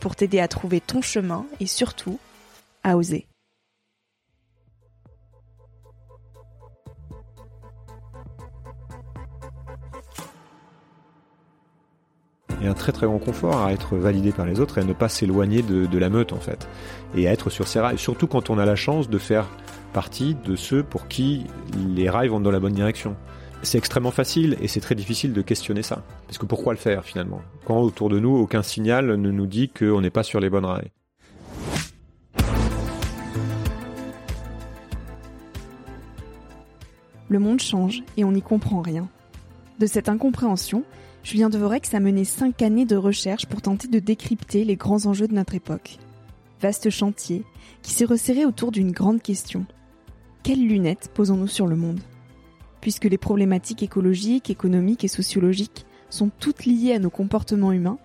pour t'aider à trouver ton chemin et surtout à oser. A un très très grand confort à être validé par les autres et à ne pas s'éloigner de, la meute en fait. Et à être sur ses rails. Surtout quand on a la chance de faire partie de ceux pour qui les rails vont dans la bonne direction. C'est extrêmement facile et c'est très difficile de questionner ça. Parce que pourquoi le faire finalement? Quand autour de nous, aucun signal ne nous dit qu'on n'est pas sur les bonnes rails. Le monde change et on n'y comprend rien. De cette incompréhension, Julien Devorex a mené cinq années de recherche pour tenter de décrypter les grands enjeux de notre époque. Vaste chantier qui s'est resserré autour d'une grande question. Quelles lunettes posons-nous sur le monde? Puisque les problématiques écologiques, économiques et sociologiques sont toutes liées à nos comportements humains,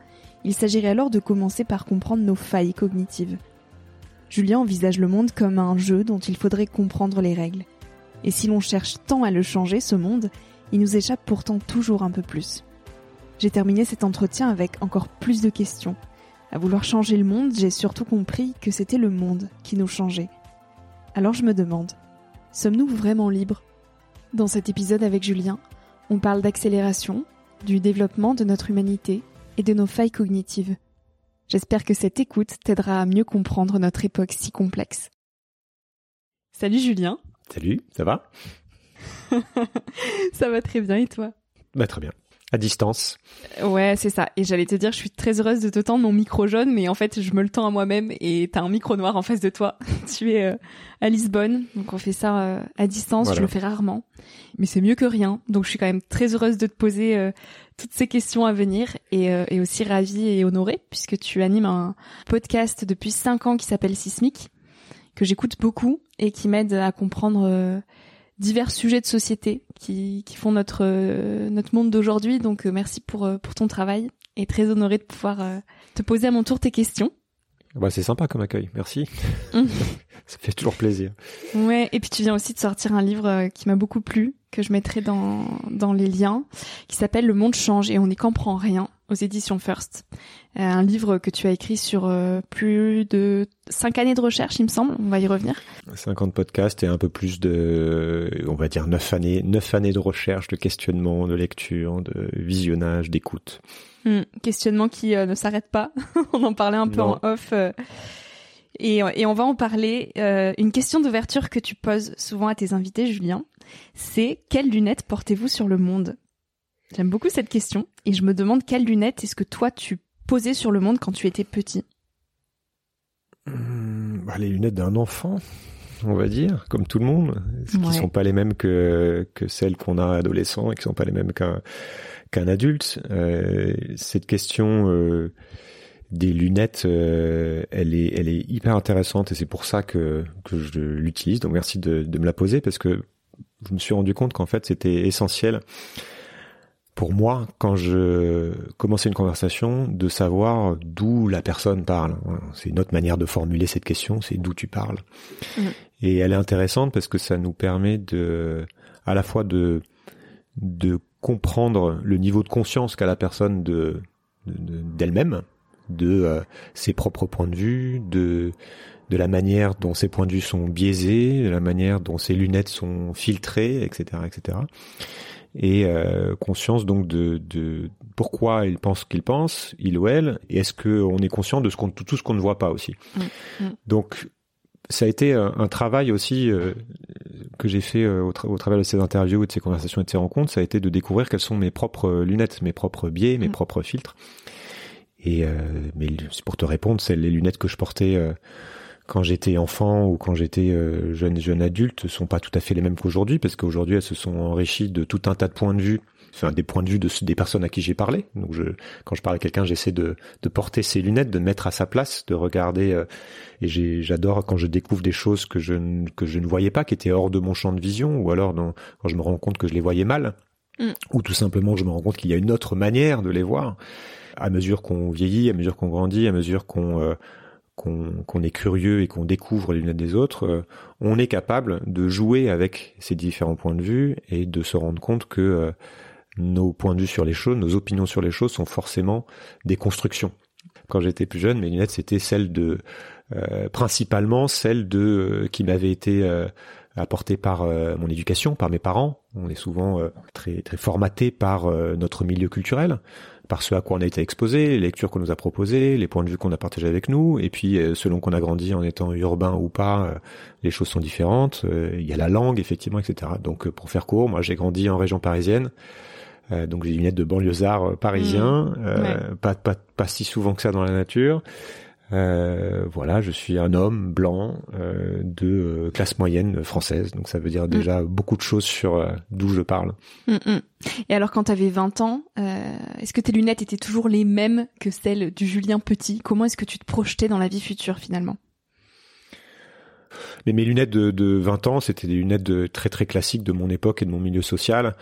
il s'agirait alors de commencer par comprendre nos failles cognitives. Julien envisage le monde comme un jeu dont il faudrait comprendre les règles. Et si l'on cherche tant à le changer, ce monde, il nous échappe pourtant toujours un peu plus. J'ai terminé cet entretien avec encore plus de questions. À vouloir changer le monde, j'ai surtout compris que c'était le monde qui nous changeait. Alors je me demande, sommes-nous vraiment libres? Dans cet épisode avec Julien, on parle d'accélération, du développement de notre humanité et de nos failles cognitives. J'espère que cette écoute t'aidera à mieux comprendre notre époque si complexe. Salut Julien. Salut, ça va? Ça va très bien et toi? Bah très bien à distance. Ouais, c'est ça. Et j'allais te dire, je suis très heureuse de te tendre mon micro jaune, mais en fait, je me le tends à moi-même et t'as un micro noir en face de toi. tu es euh, à Lisbonne, donc on fait ça euh, à distance. Je le fais rarement, mais c'est mieux que rien. Donc je suis quand même très heureuse de te poser euh, toutes ces questions à venir et, et aussi ravie et honorée puisque tu animes un podcast depuis cinq ans qui s'appelle Sismic que j'écoute beaucoup et qui m'aide à comprendre divers sujets de société qui, qui font notre euh, notre monde d'aujourd'hui. Donc euh, merci pour euh, pour ton travail et très honoré de pouvoir te poser à mon tour tes questions. Bah c'est sympa comme accueil, merci. Ça fait toujours plaisir. Ouais, et puis tu viens aussi de sortir un livre qui m'a beaucoup plu, que je mettrai dans dans les liens, qui s'appelle Le Monde change et on n'y comprend rien aux éditions First. Euh, un livre que tu as écrit sur euh, plus de cinq années de recherche, il me semble. On va y revenir. 50 podcasts et un peu plus de, on va dire neuf années, neuf années de recherche, de questionnement, de lecture, de visionnage, d'écoute. Hmm, questionnement qui euh, ne s'arrête pas. on en parlait un peu en off. Et, et, on va en parler. une question d'ouverture que tu poses souvent à tes invités, Julien, c'est quelles lunettes portez-vous sur le monde? J'aime beaucoup cette question et je me demande quelles lunettes est-ce que toi tu posais sur le monde quand tu étais petit? Mmh, bah, Les lunettes d'un enfant, on va dire, comme tout le monde, qui ne sont pas les mêmes que, que celles qu'on a adolescents et qui sont pas les mêmes qu'un qu'un adulte? cette question des lunettes, elle est elle est hyper intéressante et c'est pour ça que que je l'utilise. Donc merci de, de me la poser parce que je me suis rendu compte qu'en fait c'était essentiel pour moi, quand je commençais une conversation, de savoir d'où la personne parle. C'est une autre manière de formuler cette question, c'est d'où tu parles. Mm. Et elle est intéressante parce que ça nous permet de, à la fois de, de comprendre le niveau de conscience qu'a la personne de, d'elle-même, de, euh, ses propres points de vue, de, de la manière dont ses points de vue sont biaisés, de la manière dont ses lunettes sont filtrées, etc., etc et euh, conscience donc de, de pourquoi il pense qu'il pense, il ou elle, et est-ce qu'on est conscient de ce qu'on, tout ce qu'on ne voit pas aussi. Mm, mm. Donc ça a été un, travail aussi euh, que j'ai fait euh, au, au, travers de ces interviews, de ces conversations et de ces rencontres, ça a été de découvrir quelles sont mes propres lunettes, mes propres biais, mes mm. propres filtres. Et mais c'est pour te répondre, c'est les lunettes que je portais quand j'étais enfant ou quand j'étais euh, jeune jeune adulte sont pas tout à fait les mêmes qu'aujourd'hui parce qu'aujourd'hui elles se sont enrichies de tout un tas de points de vue. Enfin des points de vue de des personnes à qui j'ai parlé. Donc je quand je parle à quelqu'un j'essaie de porter ses lunettes de me mettre à sa place de regarder euh, et j'adore quand je découvre des choses que je que je ne voyais pas qui étaient hors de mon champ de vision ou alors quand je me rends compte que je les voyais mal mm. ou tout simplement je me rends compte qu'il y a une autre manière de les voir à mesure qu'on vieillit à mesure qu'on grandit à mesure qu'on euh, qu'on est curieux et qu'on découvre les lunettes des autres, euh, on est capable de jouer avec ces différents points de vue et de se rendre compte que euh, nos points de vue sur les choses, nos opinions sur les choses sont forcément des constructions. Quand j'étais plus jeune, mes lunettes c'était celles de principalement celles de qui m'avaient été apportées par mon éducation, par mes parents. On est souvent très très formaté par notre milieu culturel par ce à quoi on a été exposé, les lectures qu'on nous a proposées, les points de vue qu'on a partagés avec nous, et puis euh, selon qu'on a grandi en étant urbain ou pas, euh, les choses sont différentes. Euh, il y a la langue, effectivement, etc. Donc pour faire court, moi j'ai grandi en région parisienne, donc j'ai des lunettes de banlieusard parisien, mmh. pas, pas, pas si souvent que ça dans la nature. Euh, voilà, je suis un homme blanc euh, de euh, classe moyenne française, donc ça veut dire mm. déjà beaucoup de choses sur d'où je parle. Mm, mm. Et alors quand tu avais 20 ans, est-ce que tes lunettes étaient toujours les mêmes que celles du Julien Petit? Comment est-ce que tu te projetais dans la vie future finalement? Mais mes lunettes de, de 20 ans, c'était des lunettes de, très très classiques de mon époque et de mon milieu social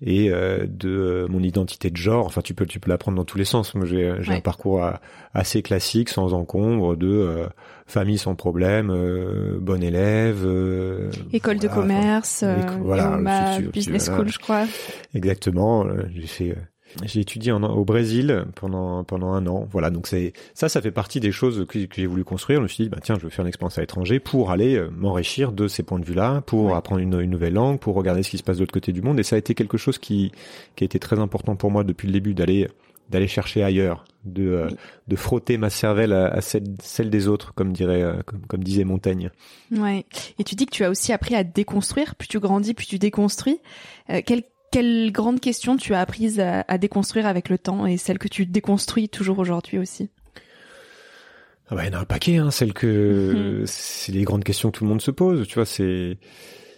et euh, de euh, mon identité de genre. Enfin, tu peux tu peux l'apprendre dans tous les sens. Moi, j'ai j'ai un parcours euh, assez classique, sans encombre, de famille sans problème, bon élève, école de commerce, voilà, business school, je crois. Exactement. J'ai fait j'ai étudié en, au Brésil pendant pendant un an. Voilà, donc c'est ça, ça fait partie des choses que, que j'ai voulu construire. Je me suis dit, bah tiens, je veux faire une expérience à l'étranger pour aller euh, m'enrichir de ces points de vue-là, pour apprendre une, une, nouvelle langue, pour regarder ce qui se passe de l'autre côté du monde. Et ça a été quelque chose qui qui a été très important pour moi depuis le début d'aller d'aller chercher ailleurs, de euh, de frotter ma cervelle à, celle, celle, des autres, comme dirait euh, comme, comme, disait Montaigne. Ouais. Et tu dis que tu as aussi appris à déconstruire. Plus tu grandis, plus tu déconstruis. Euh, quel quelle grande question tu as apprise à, déconstruire avec le temps et celle que tu déconstruis toujours aujourd'hui aussi ah bah, il y en a un paquet, hein, celle que mhm. c'est les grandes questions que tout le monde se pose. Tu vois, c'est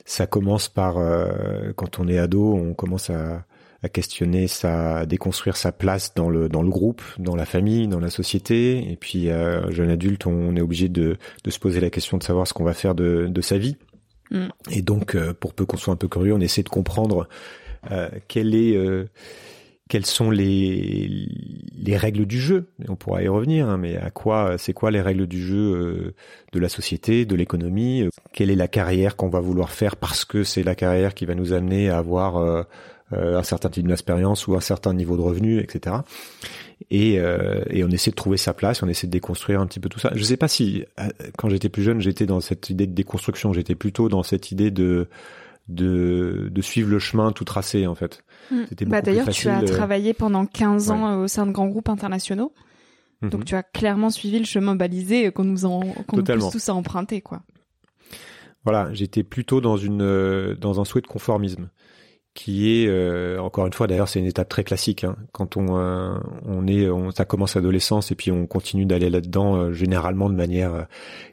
ça commence par euh, quand on est ado, on commence à, à questionner sa, à déconstruire sa place dans le dans le groupe, dans la famille, dans la société. Et puis euh, jeune adulte, on est obligé de de se poser la question de savoir ce qu'on va faire de de sa vie. Mm. Et donc, euh, pour peu qu'on soit un peu curieux, on essaie de comprendre quelle est euh, quelles sont les les règles du jeu? On pourra y revenir, hein, mais à quoi c'est quoi les règles du jeu euh, de la société, de l'économie? Quelle est la carrière qu'on va vouloir faire parce que c'est la carrière qui va nous amener à avoir euh, un certain type d'expérience ou un certain niveau de revenu, etc. Et, et, on essaie de trouver sa place, on essaie de déconstruire un petit peu tout ça. Je sais pas si quand j'étais plus jeune, j'étais dans cette idée de déconstruction, j'étais plutôt dans cette idée de de, de suivre le chemin tout tracé en fait. Hmm. Bah, D'ailleurs, tu as travaillé pendant 15 ans euh, au sein de grands groupes internationaux. Donc mhm. tu as clairement suivi le chemin balisé qu'on nous, en, qu'on nous pousse tous à emprunter. quoi. Voilà, j'étais plutôt dans, une, euh, dans un souhait de conformisme. Qui est euh, encore une fois d'ailleurs c'est une étape très classique hein. quand on euh, on est on, ça commence l'adolescence et puis on continue d'aller là-dedans euh, généralement de manière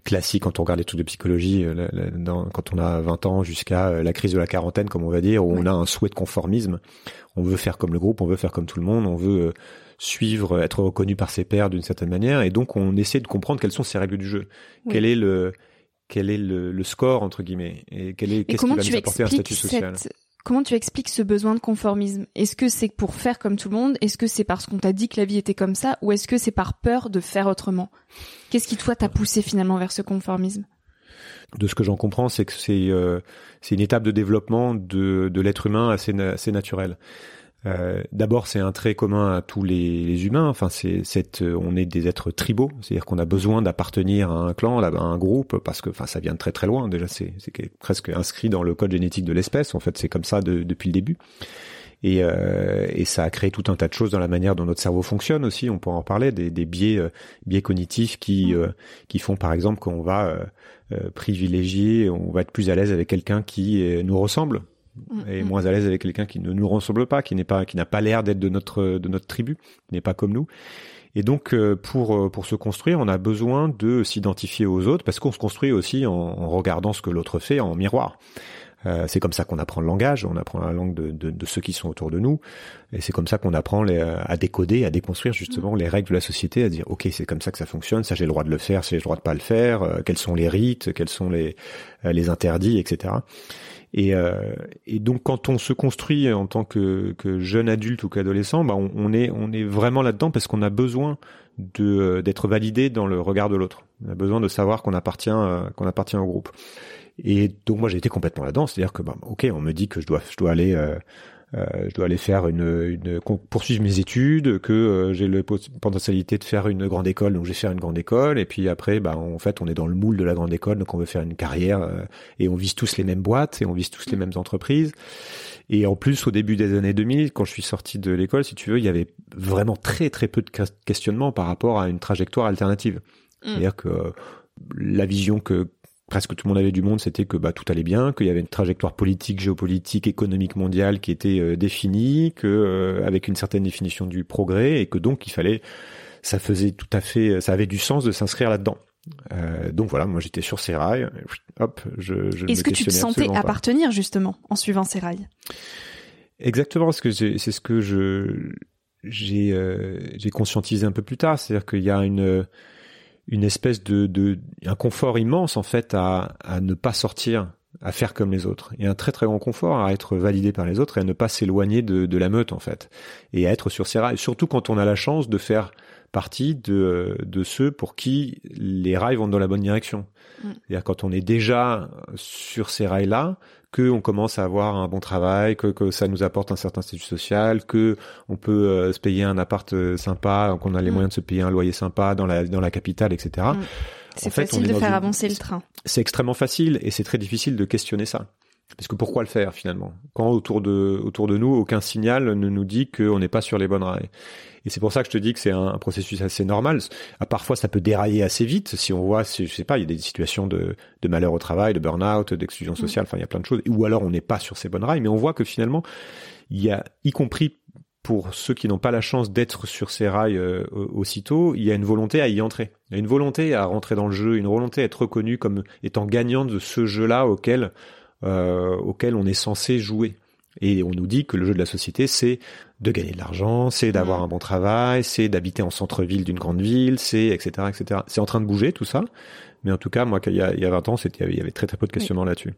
classique. Quand on regarde les trucs de psychologie quand on a 20 ans jusqu'à la crise de la quarantaine comme on va dire où on a un souhait de conformisme on veut faire comme le groupe on veut faire comme tout le monde on veut suivre être reconnu par ses pairs d'une certaine manière. Et donc on essaie de comprendre quelles sont ces règles du jeu. Quel est le quel est le, score entre guillemets et quel est qu'est-ce qui va nous apporter un statut social? Comment tu expliques ce besoin de conformisme? Est-ce que c'est pour faire comme tout le monde? Est-ce que c'est parce qu'on t'a dit que la vie était comme ça? Ou est-ce que c'est par peur de faire autrement? Qu'est-ce qui, toi, t'a poussé finalement vers ce conformisme? De ce que j'en comprends, c'est que c'est euh, une étape de développement de, de l'être humain assez, assez naturelle. Euh, d'abord, c'est un trait commun à tous les, humains. Enfin, c'est cette, on est des êtres tribaux, c'est-à-dire qu'on a besoin d'appartenir à un clan, à un groupe, parce que, enfin, ça vient de très très loin. Déjà, c'est presque inscrit dans le code génétique de l'espèce. En fait, c'est comme ça depuis le début. Et, euh, et, ça a créé tout un tas de choses dans la manière dont notre cerveau fonctionne aussi. On peut en parler des, des biais, euh, biais cognitifs qui qui font par exemple qu'on va privilégier, on va être plus à l'aise avec quelqu'un qui nous ressemble et mm. moins à l'aise avec quelqu'un qui ne nous ressemble pas, qui n'est pas, qui n'a pas l'air d'être de notre de notre tribu, qui n'est pas comme nous. Et donc euh, pour euh, pour se construire, on a besoin de s'identifier aux autres parce qu'on se construit aussi en, regardant ce que l'autre fait en miroir. Euh, c'est comme ça qu'on apprend le langage, on apprend la langue de, de, de ceux qui sont autour de nous, et c'est comme ça qu'on apprend les, à décoder, à déconstruire justement mm. les règles de la société, à dire ok c'est comme ça que ça fonctionne, ça j'ai le droit de le faire, ça j'ai le droit de pas le faire, quels sont les rites, quels sont les les interdits, etc. Et, euh, et, donc quand on se construit en tant que, que jeune adulte ou qu'adolescent, bah on, est on est vraiment là-dedans parce qu'on a besoin euh, d'être validé dans le regard de l'autre. On a besoin de savoir qu'on appartient euh, qu'on appartient au groupe. Et donc moi j'ai été complètement là-dedans, c'est-à-dire que bah, ok on me dit que je dois je dois aller euh, je dois aller faire une, une poursuivre mes études, que euh, j'ai la potentialité de faire une grande école, donc je vais faire une grande école, et puis après, bah, en fait, on est dans le moule de la grande école, donc on veut faire une carrière, euh, et on vise tous les mêmes boîtes, et on vise tous les mêmes entreprises. Et en plus, au début des années 2000, quand je suis sorti de l'école, si tu veux, il y avait vraiment très très peu de questionnements par rapport à une trajectoire alternative. Mm. C'est-à-dire que la vision que presque tout le monde avait du monde, c'était que bah, tout allait bien, qu'il y avait une trajectoire politique, géopolitique, économique mondiale qui était euh, définie, que euh, avec une certaine définition du progrès, et que donc il fallait, ça faisait tout à fait, ça avait du sens de s'inscrire là-dedans. Euh, donc voilà, moi j'étais sur ces rails. Hop, je. je Est-ce que tu te sentais appartenir justement en suivant ces rails? Exactement, ce que c'est ce que je j'ai euh, j'ai conscientisé un peu plus tard, c'est-à-dire qu'il y a une une espèce de, de un confort immense en fait à, à ne pas sortir à faire comme les autres. A un très très grand confort à être validé par les autres et à ne pas s'éloigner de, de la meute en fait. Et à être sur ses rails, surtout quand on a la chance de faire partie de, de ceux pour qui les rails vont dans la bonne direction. Mm. C'est-à-dire quand on est déjà sur ces rails-là, que on commence à avoir un bon travail, que, que ça nous apporte un certain statut social, que on peut euh, se payer un appart euh, sympa, qu'on a les mm. moyens de se payer un loyer sympa dans la dans la capitale, etc. Mm. C'est facile de faire avancer le train. C'est extrêmement facile et c'est très difficile de questionner ça. Parce que pourquoi le faire finalement? Quand autour de autour de nous, aucun signal ne nous dit qu'on n'est pas sur les bonnes rails. Et c'est pour ça que je te dis que c'est un, processus assez normal. À parfois, ça peut dérailler assez vite si on voit, je sais pas, il y a des situations de, de malheur au travail, de burn-out, d'exclusion mm. sociale. Enfin, il y a plein de choses. Ou alors, on n'est pas sur ces bonnes rails, mais on voit que finalement, il y a, y compris pour ceux qui n'ont pas la chance d'être sur ces rails euh, aussitôt, il y a une volonté à y entrer. Il y a une volonté à rentrer dans le jeu, une volonté à être reconnu comme étant gagnant de ce jeu-là auquel auquel on est censé jouer. Et on nous dit que le jeu de la société, c'est de gagner de l'argent, c'est d'avoir mm. un bon travail, c'est d'habiter en centre-ville d'une grande ville, c'est etc. etc. C'est en train de bouger tout ça, mais en tout cas, moi, il y a, il y a 20 ans, c'était, il y avait très très peu de questionnements là-dessus.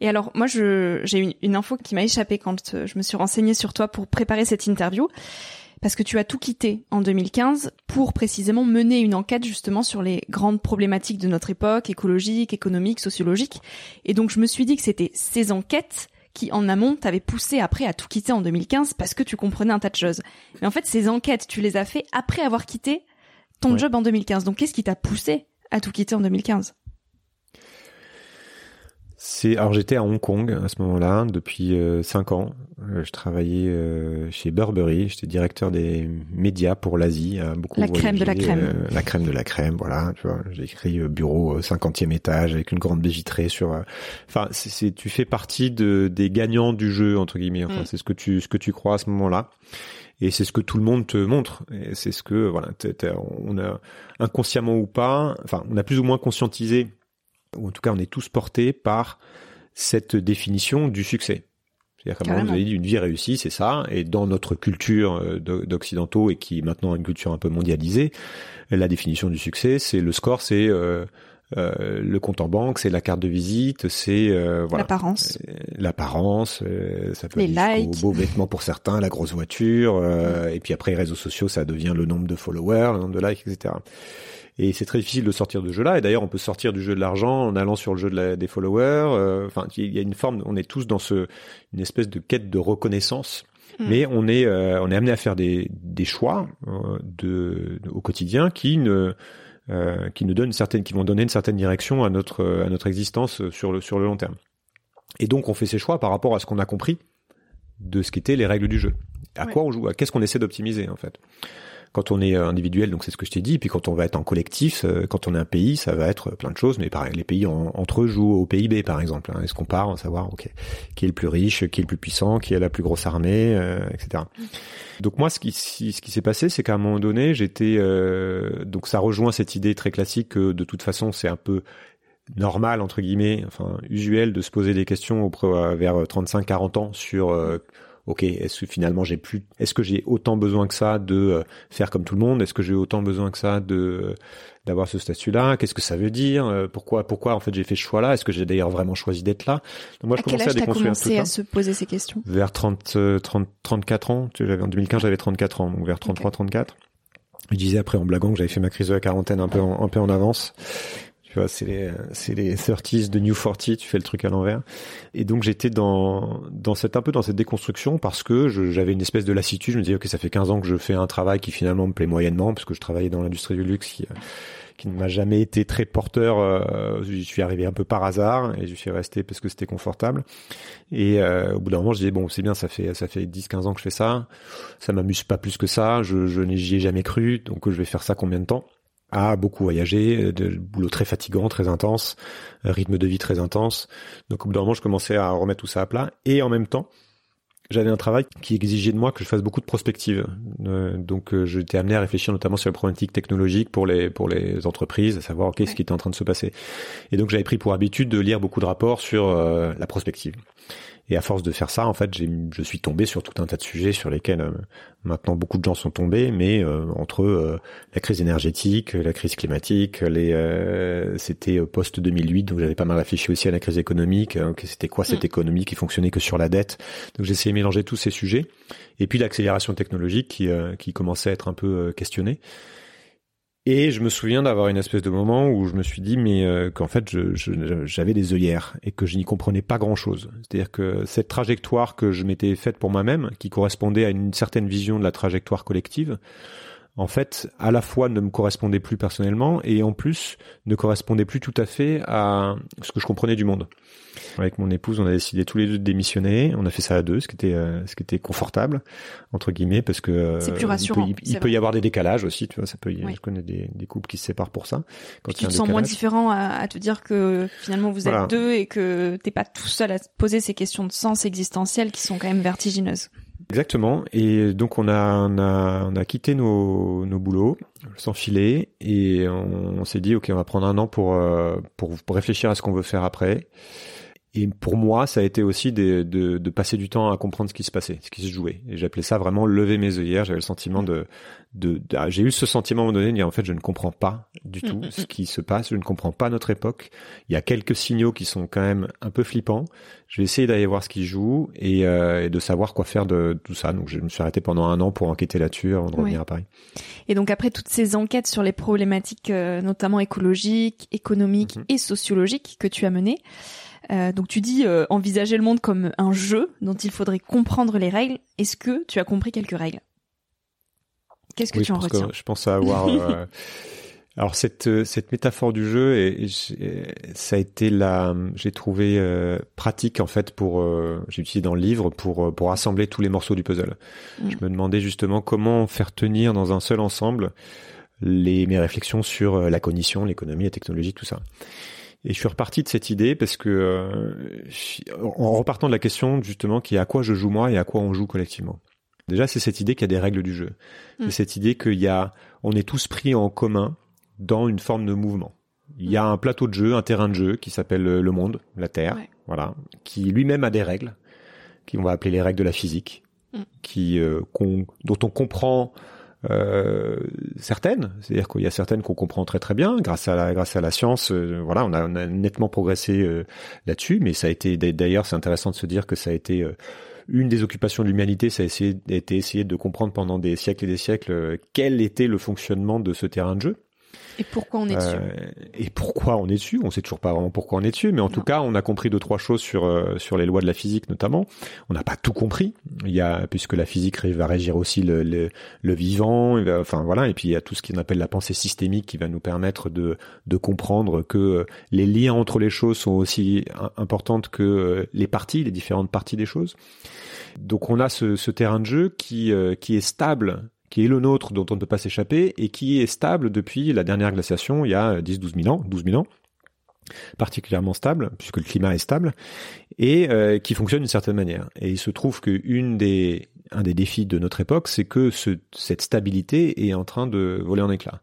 Et alors, moi, j'ai une, une info qui m'a échappé quand euh, je me suis renseignée sur toi pour préparer cette interview parce que tu as tout quitté en 2015 pour précisément mener une enquête justement sur les grandes problématiques de notre époque, écologiques, économiques, sociologiques. Et donc je me suis dit que c'était ces enquêtes qui en amont t'avaient poussé après à tout quitter en 2015 parce que tu comprenais un tas de choses. Mais en fait, ces enquêtes, tu les as fait après avoir quitté ton job en 2015. Donc qu'est-ce qui t'a poussé à tout quitter en 2015 c'est alors j'étais à Hong Kong à ce moment-là depuis euh, cinq ans. Euh, je travaillais euh, chez Burberry. J'étais directeur des médias pour l'Asie. Beaucoup la crème de la crème. la crème de la crème. Voilà. Tu vois, j'ai écrit bureau 50e étage avec une grande baie vitrée sur. Enfin, c'est tu fais partie de des gagnants du jeu entre guillemets. Enfin, mm. c'est ce que tu ce que tu crois à ce moment-là. Et c'est ce que tout le monde te montre. Et c'est ce que voilà, on a inconsciemment ou pas. Enfin, on a plus ou moins conscientisé ou en tout cas on est tous portés par cette définition du succès. C'est-à-dire qu'à un moment, vous avez dit une vie réussie, c'est ça. Et dans notre culture euh, d'occidentaux et qui est maintenant une culture un peu mondialisée, la définition du succès, c'est le score, c'est euh, euh, le compte en banque, c'est la carte de visite, c'est voilà l'apparence, l'apparance, ça peut les être beaux vêtements pour certains, la grosse voiture, et puis après les réseaux sociaux, ça devient le nombre de followers, le nombre de likes, etc. Et c'est très difficile de sortir de ce jeu-là. Et d'ailleurs, on peut sortir du jeu de l'argent en allant sur le jeu de la, des followers. Euh, enfin, il y a une forme, on est tous dans ce, une espèce de quête de reconnaissance. Hmm. Mais on est, euh, on est amené à faire des, des choix euh, de, au quotidien qui ne, qui nous donnent une certaine, qui vont donner une certaine direction à notre, à notre existence sur le, sur le long terme. Et donc, on fait ces choix par rapport à ce qu'on a compris de ce qu'étaient les règles du jeu. À quoi on joue, à qu'est-ce qu'on essaie d'optimiser en fait quand on est euh, individuel, donc c'est ce que je t'ai dit, puis quand on va être en collectif, euh, quand on est un pays, ça va être plein de choses, mais pareil, les pays entre eux jouent au PIB par exemple. Hein, Est-ce qu'on part en savoir ok, qui est le plus riche, qui est le plus puissant, qui a la plus grosse armée, euh, etc. Donc moi, ce qui, ce qui s'est passé, c'est qu'à un moment donné, j'étais donc ça rejoint cette idée très classique que de toute façon c'est un peu normal entre guillemets, enfin usuel de se poser des questions vers 35-40 ans sur ok, est-ce que finalement j'ai plus, est-ce que j'ai autant besoin que ça de euh, faire comme tout le monde? Est-ce que j'ai autant besoin que ça de euh, d'avoir ce statut-là? Qu'est-ce que ça veut dire? Euh, Pourquoi, pourquoi en fait j'ai fait ce choix-là? Est-ce que j'ai d'ailleurs vraiment choisi d'être là? Donc moi je à commençais à déconstruire commencé à se poser ces questions? Vers 30, 30 34 ans. J'avais en 2015 j'avais 34 ans, donc vers 33, 34. Je disais après en blaguant que j'avais fait ma crise de la quarantaine un peu un peu en avance. Tu vois, c'est les, c'est les 30s de New 40, tu fais le truc à l'envers. Et donc j'étais dans, dans cette, un peu dans cette déconstruction parce que j'avais une espèce de lassitude. Je me disais, ok, ça fait 15 ans que je fais un travail qui finalement me plaît moyennement parce que je travaillais dans l'industrie du luxe qui, qui ne m'a jamais été très porteur. Euh, j'y suis arrivé un peu par hasard et je suis resté parce que c'était confortable. Et euh, au bout d'un moment, je disais bon, c'est bien, ça fait ça fait 10-15 ans que je fais ça. Ça m'amuse pas plus que ça. Je, je n'y ai jamais cru, donc je vais faire ça combien de temps? À beaucoup voyager, de boulot très fatigant, très intense, rythme de vie très intense. Donc au bout d'un moment, je commençais à remettre tout ça à plat. Et en même temps, j'avais un travail qui exigeait de moi que je fasse beaucoup de prospective. Euh, donc euh, j'étais amené à réfléchir notamment sur les problématiques technologiques pour les pour les entreprises, à savoir qu'est-ce qui était en train de se passer. Et donc j'avais pris pour habitude de lire beaucoup de rapports sur euh, la prospective. Et à force de faire ça, en fait, je suis tombé sur tout un tas de sujets sur lesquels euh, maintenant beaucoup de gens sont tombés, mais euh, entre euh, la crise énergétique, la crise climatique, les c'était post 2008, donc j'avais pas mal réfléchi aussi à la crise économique, hein, que c'était quoi cette mm. économie qui fonctionnait que sur la dette. Donc j'ai essayé de mélanger tous ces sujets, et puis l'accélération technologique qui qui commençait à être un peu questionnée. Et je me souviens d'avoir une espèce de moment où je me suis dit mais euh, qu'en fait j'avais des œillères et que je n'y comprenais pas grand-chose. C'est-à-dire que cette trajectoire que je m'étais faite pour moi-même, qui correspondait à une certaine vision de la trajectoire collective, en fait, à la fois ne me correspondait plus personnellement et en plus ne correspondait plus tout à fait à ce que je comprenais du monde. Avec mon épouse, on a décidé tous les deux de démissionner. On a fait ça à deux, ce qui était euh, ce qui était confortable entre guillemets parce que euh, c'est plus rassurant. Il peut, y, avoir des décalages aussi, tu vois. Ça peut. Je connais des, des, couples qui se séparent pour ça. Quand tu te sens moins différent à, te dire que finalement vous êtes deux et que t'es pas tout seul à poser ces questions de sens existentiel qui sont quand même vertigineuses. Exactement. Et donc on a on a on a quitté nos nos boulots, s'enfiler et on, s'est dit ok on va prendre un an pour euh, pour, pour réfléchir à ce qu'on veut faire après. Et pour moi, ça a été aussi de, de, de, passer du temps à comprendre ce qui se passait, ce qui se jouait. Et j'appelais ça vraiment lever mes œillères. J'avais le sentiment de, de, j'ai eu ce sentiment à un moment donné de dire en fait je ne comprends pas du tout ce qui se passe, je ne comprends pas notre époque. Il y a quelques signaux qui sont quand même un peu flippants. Je vais essayer d'aller voir ce qui joue et, euh, et, de savoir quoi faire de tout ça. Donc je me suis arrêté pendant un an pour enquêter là-dessus avant de revenir à Paris. Et donc après toutes ces enquêtes sur les problématiques euh, notamment écologiques, économiques mm-hmm. et sociologiques que tu as menées. Euh, donc tu dis euh, envisager le monde comme un jeu dont il faudrait comprendre les règles. Est-ce que tu as compris quelques règles? Qu'est-ce que tu en retiens Je pense avoir. Alors cette cette métaphore du jeu, et, ça a été la, j'ai trouvé pratique en fait pour, j'ai utilisé dans le livre pour pour assembler tous les morceaux du puzzle. Mm. Je me demandais justement comment faire tenir dans un seul ensemble les mes réflexions sur la cognition, l'économie, la technologie, tout ça. Et je suis reparti de cette idée parce que euh, en repartant de la question justement qui est à quoi je joue moi et à quoi on joue collectivement. Déjà, c'est cette idée qu'il y a des règles du jeu. C'est mm. cette idée qu'il y a, on est tous pris en commun dans une forme de mouvement. Il y a un plateau de jeu, un terrain de jeu qui s'appelle le monde, la Terre, voilà, qui lui-même a des règles, qui on va appeler les règles de la physique, mm. qui euh, dont on comprend euh, certaines, c'est-à-dire qu'il y a certaines qu'on comprend très très bien grâce à la grâce à la science. Euh, voilà, on a, on a, nettement progressé euh, là-dessus, mais ça a été d'ailleurs c'est intéressant de se dire que ça a été une des occupations de l'humanité, ça a été essayé de comprendre pendant des siècles et des siècles quel était le fonctionnement de ce terrain de jeu. Et pourquoi on est dessus euh, Et pourquoi on est dessus? On sait toujours pas vraiment pourquoi on est dessus, mais en tout cas, on a compris deux trois choses sur euh, sur les lois de la physique notamment. On n'a pas tout compris. Il y a puisque la physique va régir aussi le le, le vivant, enfin voilà, et puis il y a tout ce qu'on appelle la pensée systémique qui va nous permettre de de comprendre que les liens entre les choses sont aussi importantes que euh, les parties, les différentes parties des choses. Donc on a ce, ce terrain de jeu qui qui est stable qui est le nôtre, dont on ne peut pas s'échapper, et qui est stable depuis la dernière glaciation, il y a 10-12 000 ans, 12 000 ans, particulièrement stable, puisque le climat est stable, et euh, qui fonctionne d'une certaine manière. Et il se trouve que une des, un des défis de notre époque, c'est que ce, cette stabilité est en train de voler en éclats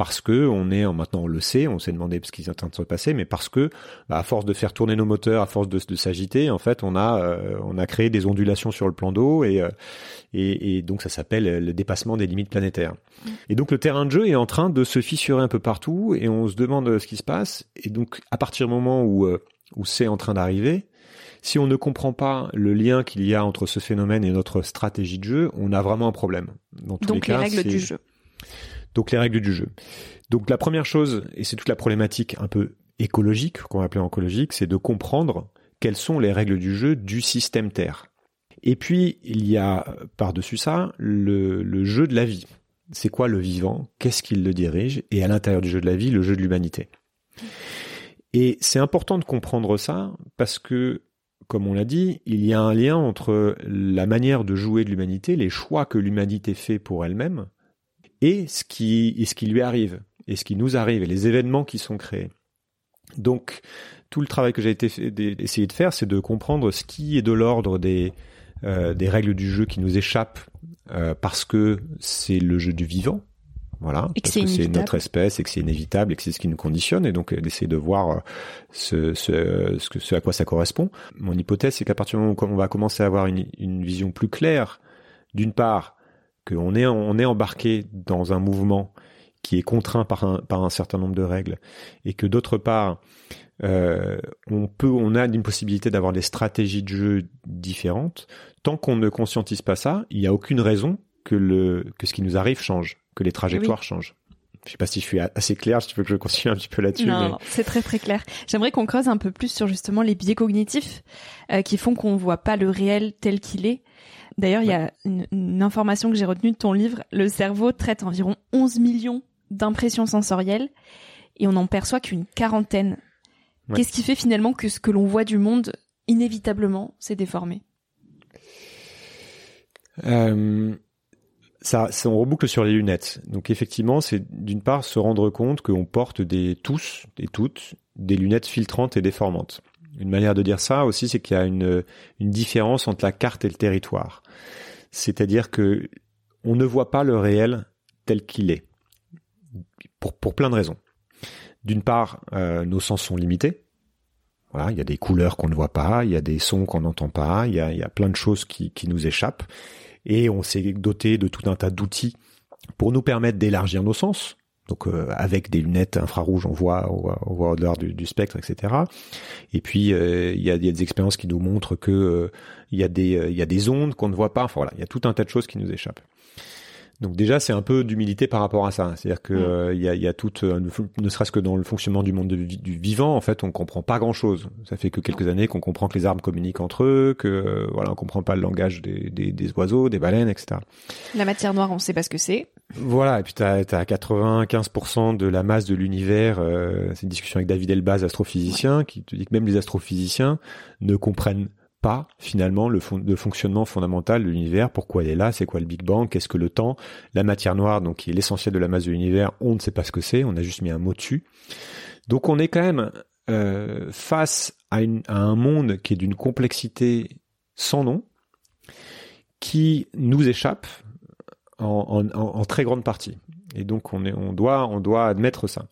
parce que on est maintenant on le sait, on s'est demandé ce qui est en train de se passer, mais parce que bah, à force de faire tourner nos moteurs, à force de, de s'agiter, en fait, on a euh, on a créé des ondulations sur le plan d'eau et, euh, et, et donc ça s'appelle le dépassement des limites planétaires. Et donc le terrain de jeu est en train de se fissurer un peu partout et on se demande ce qui se passe. Et donc à partir du moment où euh, où c'est en train d'arriver, si on ne comprend pas le lien qu'il y a entre ce phénomène et notre stratégie de jeu, on a vraiment un problème. Dans tous donc les, cas, les règles du jeu. Donc les règles du jeu. Donc la première chose, et c'est toute la problématique un peu écologique, qu'on va appeler écologique, c'est de comprendre quelles sont les règles du jeu du système Terre. Et puis, il y a par-dessus ça le, jeu de la vie. C'est quoi le vivant? Qu'est-ce qui le dirige? Et à l'intérieur du jeu de la vie, le jeu de l'humanité. Et c'est important de comprendre ça parce que, comme on l'a dit, il y a un lien entre la manière de jouer de l'humanité, les choix que l'humanité fait pour elle-même, et ce qui, et ce qui lui arrive, et ce qui nous arrive, et les événements qui sont créés. Donc, tout le travail que j'ai été essayé de faire, c'est de comprendre ce qui est de l'ordre des, euh, des règles du jeu qui nous échappent euh, parce que c'est le jeu du vivant, voilà, et parce que c'est notre espèce et que c'est inévitable et que c'est ce qui nous conditionne et donc euh, d'essayer de voir euh, ce, ce, ce, ce à quoi ça correspond. Mon hypothèse, c'est qu'à partir du moment où on va commencer à avoir une, une vision plus claire, d'une part, qu'on est, on est embarqué dans un mouvement qui est contraint par un, par un certain nombre de règles, et que d'autre part, euh, on peut, on a une possibilité d'avoir des stratégies de jeu différentes. Tant qu'on ne conscientise pas ça, il n'y a aucune raison que le, que ce qui nous arrive change, que les trajectoires changent. Je sais pas si je suis assez clair, si tu veux que je continue un petit peu là-dessus. Non, c'est très très clair. J'aimerais qu'on creuse un peu plus sur justement les biais cognitifs euh, qui font qu'on voit pas le réel tel qu'il est D'ailleurs, il y a une, information que j'ai retenue de ton livre. Le cerveau traite environ 11 millions d'impressions sensorielles et on n'en perçoit qu'une quarantaine. Qu'est-ce qui fait finalement que ce que l'on voit du monde, inévitablement, s'est déformé? Euh, ça, on reboucle sur les lunettes. Donc effectivement, c'est d'une part se rendre compte qu'on porte des tous et toutes des lunettes filtrantes et déformantes. Une manière de dire ça aussi, c'est qu'il y a une, différence entre la carte et le territoire. C'est-à-dire que on ne voit pas le réel tel qu'il est, pour, pour plein de raisons. D'une part, euh, nos sens sont limités. Voilà, il y a des couleurs qu'on ne voit pas, il y a des sons qu'on n'entend pas, il y a, il y a plein de choses qui, qui nous échappent. Et on s'est doté de tout un tas d'outils pour nous permettre d'élargir nos sens, donc euh, avec des lunettes infrarouges, on voit, on voit, au-delà du, spectre, etc. Et puis euh, il y, a, y, a, des expériences qui nous montrent que euh, il y a des il y a des ondes qu'on ne voit pas. Enfin voilà, il y a tout un tas de choses qui nous échappent. Donc déjà, c'est un peu d'humilité par rapport à ça. C'est-à-dire que mm. il y, a, y, a, tout, ne serait-ce que dans le fonctionnement du monde du vivant, en fait, on comprend pas grand-chose. Ça fait que quelques années qu'on comprend que les arbres communiquent entre eux, que voilà, on comprend pas le langage des, des, des, oiseaux, des baleines, etc. La matière noire, on sait pas ce que c'est. Voilà, et puis tu as, 95% de la masse de l'univers, euh, c'est une discussion avec David Elbaz, astrophysicien, qui te dit que même les astrophysiciens ne comprennent pas finalement le, fonctionnement fondamental de l'univers, pourquoi il est là, c'est quoi le Big Bang, qu'est-ce que le temps, la matière noire, donc qui est l'essentiel de la masse de l'univers, on ne sait pas ce que c'est, on a juste mis un mot dessus. Donc on est quand même euh, face à, un monde qui est d'une complexité sans nom, qui nous échappe en, très grande partie. Et donc on, est, on, doit, on doit admettre ça.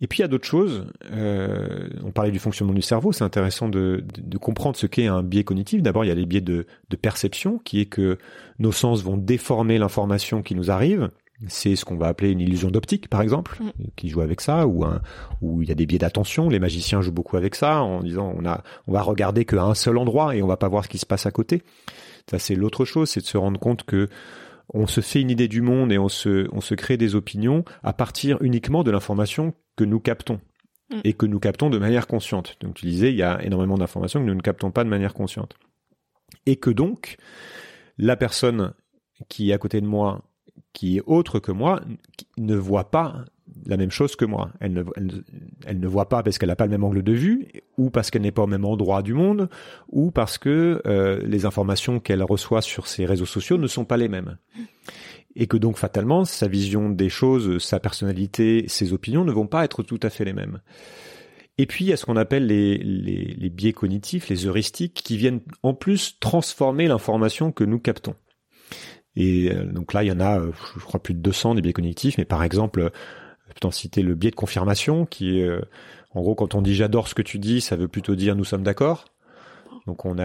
Et puis il y a d'autres choses. Euh, on parlait du fonctionnement du cerveau. C'est intéressant de, de, comprendre ce qu'est un biais cognitif. D'abord, il y a les biais de, de, perception, qui est que nos sens vont déformer l'information qui nous arrive. C'est ce qu'on va appeler une illusion d'optique, par exemple, mm. qui joue avec ça, ou un, où il y a des biais d'attention. Les magiciens jouent beaucoup avec ça, en disant on a, on va regarder qu'à un seul endroit et on va pas voir ce qui se passe à côté. Ça, c'est l'autre chose, c'est de se rendre compte que on se fait une idée du monde et on se, on se crée des opinions à partir uniquement de l'information que nous captons mm. et que nous captons de manière consciente. Donc tu disais, il y a énormément d'informations que nous ne captons pas de manière consciente. Et que donc, la personne qui est à côté de moi, qui est autre que moi, ne voit pas la même chose que moi. Elle ne, voit pas parce qu'elle n'a pas le même angle de vue, ou parce qu'elle n'est pas au même endroit du monde, ou parce que euh, les informations qu'elle reçoit sur ses réseaux sociaux ne sont pas les mêmes. Et que donc fatalement, sa vision des choses, sa personnalité, ses opinions ne vont pas être tout à fait les mêmes. Et puis, il y a ce qu'on appelle les, les, les biais cognitifs, les heuristiques, qui viennent en plus transformer l'information que nous captons. Et euh, donc là, il y en a, euh, je crois, plus de 200 des biais cognitifs, mais par exemple, peut en citer le biais de confirmation, qui est, euh, en gros, quand on dit j'adore ce que tu dis, ça veut plutôt dire nous sommes d'accord. Donc on,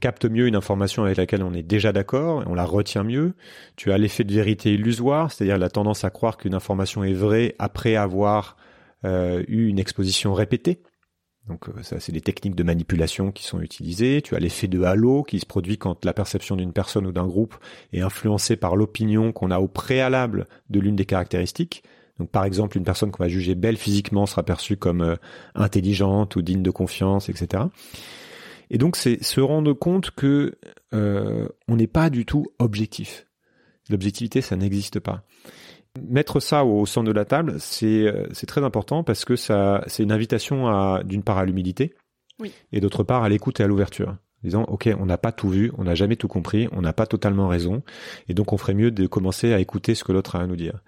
capte mieux une information avec laquelle on est déjà d'accord, on la retient mieux. Tu as l'effet de vérité illusoire, c'est-à-dire la tendance à croire qu'une information est vraie après avoir euh, eu une exposition répétée. Donc euh, ça, c'est des techniques de manipulation qui sont utilisées. Tu as l'effet de halo qui se produit quand la perception d'une personne ou d'un groupe est influencée par l'opinion qu'on a au préalable de l'une des caractéristiques. Donc par exemple, une personne qu'on va juger belle physiquement sera perçue comme euh, intelligente ou digne de confiance, etc. Et donc c'est se rendre compte que euh, on n'est pas du tout objectif. L'objectivité, ça n'existe pas. Mettre ça au, centre de la table, c'est euh, c'est très important parce que ça c'est une invitation à d'une part à l'humilité et d'autre part à l'écoute et à l'ouverture disant ok on n'a pas tout vu on n'a jamais tout compris on n'a pas totalement raison et donc on ferait mieux de commencer à écouter ce que l'autre a à nous dire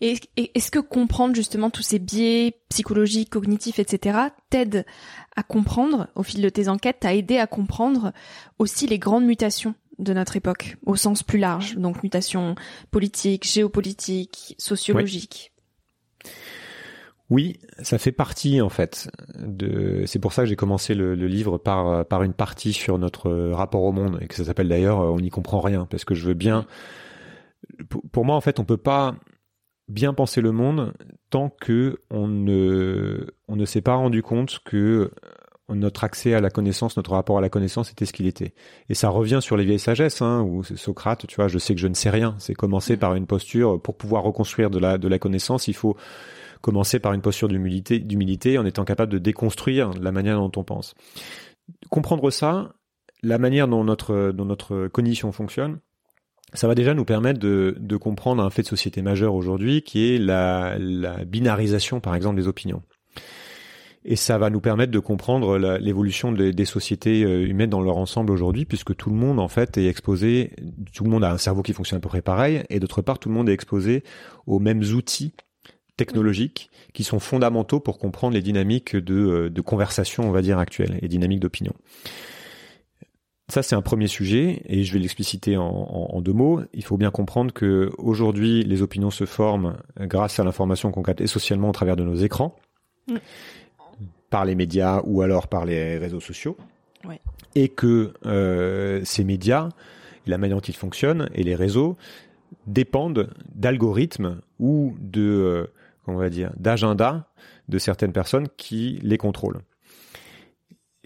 et est-ce que comprendre justement tous ces biais psychologiques, cognitifs, etc., t'aide à comprendre, au fil de tes enquêtes, t'a aidé à comprendre aussi les grandes mutations de notre époque, au sens plus large, donc mutations politiques, géopolitiques, sociologiques? Oui, ça fait partie en fait de. C'est pour ça que j'ai commencé le, livre par par une partie sur notre rapport au monde et que ça s'appelle d'ailleurs on n'y comprend rien parce que je veux bien. Pour moi en fait on peut pas bien penser le monde tant que on ne, on ne s'est pas rendu compte que euh, notre accès à la connaissance, notre rapport à la connaissance était ce qu'il était. Et ça revient sur les vieilles sagesses, hein, où Socrate, tu vois, je sais que je ne sais rien. C'est commencer par une posture, pour pouvoir reconstruire de la, de la connaissance, il faut commencer par une posture d'humilité, d'humilité en étant capable de déconstruire la manière dont on pense. Comprendre ça, la manière dont notre, dont notre cognition fonctionne, ça va déjà nous permettre de, de, comprendre un fait de société majeur aujourd'hui qui est la, la, binarisation, par exemple, des opinions. Et ça va nous permettre de comprendre l'évolution des sociétés euh, humaines dans leur ensemble aujourd'hui, puisque tout le monde, en fait, est exposé, tout le monde a un cerveau qui fonctionne à peu près pareil, et d'autre part, tout le monde est exposé aux mêmes outils technologiques qui sont fondamentaux pour comprendre les dynamiques de, euh, de conversation, on va dire, actuelles, et dynamiques d'opinion. Ça, c'est un premier sujet, et je vais l'expliciter en, deux mots. Il faut bien comprendre que aujourd'hui, les opinions se forment grâce à l'information qu'on capte essentiellement au travers de nos écrans, mm. par les médias ou alors par les réseaux sociaux, et que euh, ces médias, la manière dont ils fonctionnent et les réseaux dépendent d'algorithmes ou de, euh, on va dire, d'agenda de certaines personnes qui les contrôlent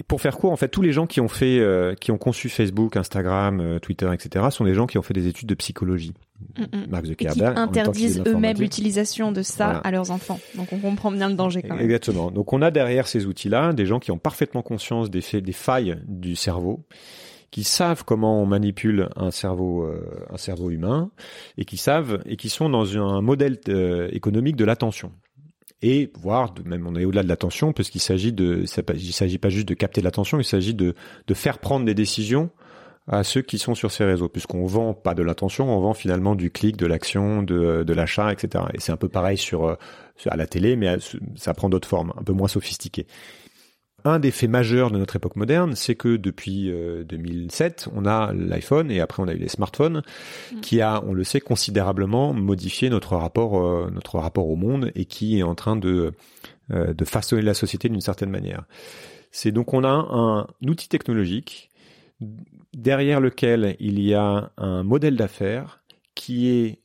pour faire court, en fait, tous les gens qui ont fait, euh, qui ont conçu Facebook, Instagram, euh, Twitter, etc., sont des gens qui ont fait des études de psychologie. Mm -mm. Mark Zuckerberg, qui interdisent eux-mêmes l'utilisation de ça à leurs enfants. Donc on comprend bien le danger. Quand même. Exactement. Donc on a derrière ces outils-là des gens qui ont parfaitement conscience des faits, des failles du cerveau, qui savent comment on manipule un cerveau, euh, un cerveau humain, et qui savent et qui sont dans un modèle euh, économique de l'attention. Et voire même on est au-delà de l'attention, puisqu'il s'agit de, il s'agit pas juste de capter l'attention, il s'agit de, de faire prendre des décisions à ceux qui sont sur ces réseaux, puisqu'on vend pas de l'attention, on vend finalement du clic, de l'action, de, de l'achat, etc. Et c'est un peu pareil sur, euh, sur à la télé, mais ça prend d'autres formes, un peu moins sophistiquées. Un des faits majeurs de notre époque moderne, c'est que depuis 2007, euh, on a l'iPhone et après on a eu les smartphones, mm. qui a, on le sait, considérablement modifié notre rapport, euh, notre rapport au monde et qui est en train de, euh, de façonner la société d'une certaine manière. C'est donc on a un, outil technologique derrière lequel il y a un modèle d'affaires qui est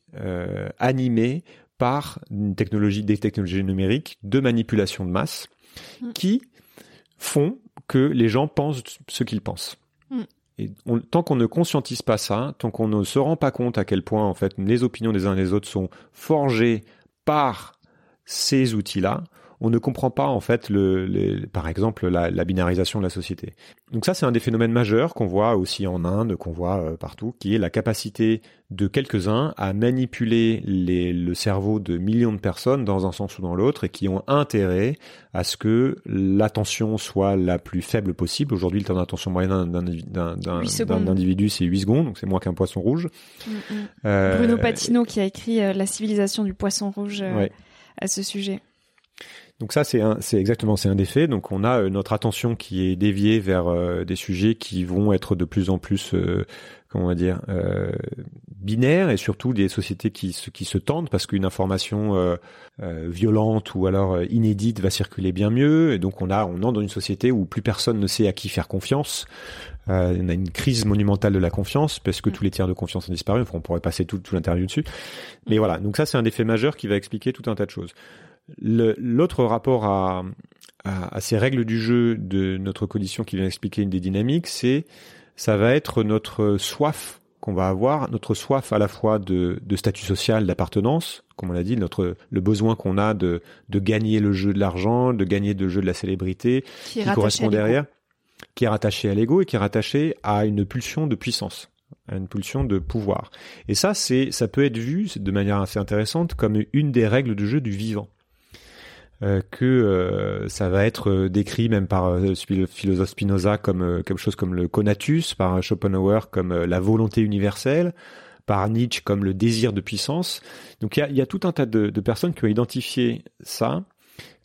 animé par une technologie, des technologies numériques de manipulation de masse, mm. qui font que les gens pensent ce qu'ils pensent. Mm. Et tant qu'on ne conscientise pas ça, tant qu'on ne se rend pas compte à quel point en fait les opinions des uns et des autres sont forgées par ces outils-là, on ne comprend pas en fait le, par exemple la, la, binarisation de la société. Donc ça c'est un des phénomènes majeurs qu'on voit aussi en Inde, qu'on voit euh, partout, qui est la capacité de quelques-uns à manipuler les, le cerveau de millions de personnes dans un sens ou dans l'autre et qui ont intérêt à ce que l'attention soit la plus faible possible. Aujourd'hui le temps d'attention moyen d'un individu c'est 8 secondes, donc c'est moins qu'un poisson rouge. Mm, mm. Euh, Bruno Patino qui a écrit euh, La civilisation du poisson rouge à ce sujet. Donc ça, c'est c'est exactement, c'est un des faits. Donc on a euh, notre attention qui est déviée vers euh, des sujets qui vont être de plus en plus, euh, comment on va dire, binaires et surtout des sociétés qui se, qui se tendent parce qu'une information violente ou alors inédite va circuler bien mieux. Et donc on a, on entre dans une société où plus personne ne sait à qui faire confiance. Euh, on a une crise monumentale de la confiance parce que mm. tous les tiers de confiance ont disparu. Enfin, on pourrait passer tout, tout l'interview dessus. Mais voilà. Donc ça, c'est un effet majeur qui va expliquer tout un tas de choses. L'autre rapport à, à, ces règles du jeu de notre condition qui vient expliquer une des dynamiques, c'est ça va être notre soif qu'on va avoir, notre soif à la fois de, de statut social, d'appartenance, comme on l'a dit, notre le besoin qu'on a de, de gagner le jeu de l'argent, de gagner le jeu de la célébrité, qui, qui correspond derrière, qui est rattaché à l'ego et qui est rattaché à une pulsion de puissance à une pulsion de pouvoir. Et ça, c'est, ça peut être vu de manière assez intéressante comme une des règles du jeu du vivant. Euh, que euh, ça va être euh, décrit même par le philosophe Spinoza comme quelque chose comme le conatus, par Schopenhauer comme la volonté universelle, par Nietzsche comme le désir de puissance. Donc il y a, y a, tout un tas de, de, personnes qui ont identifié ça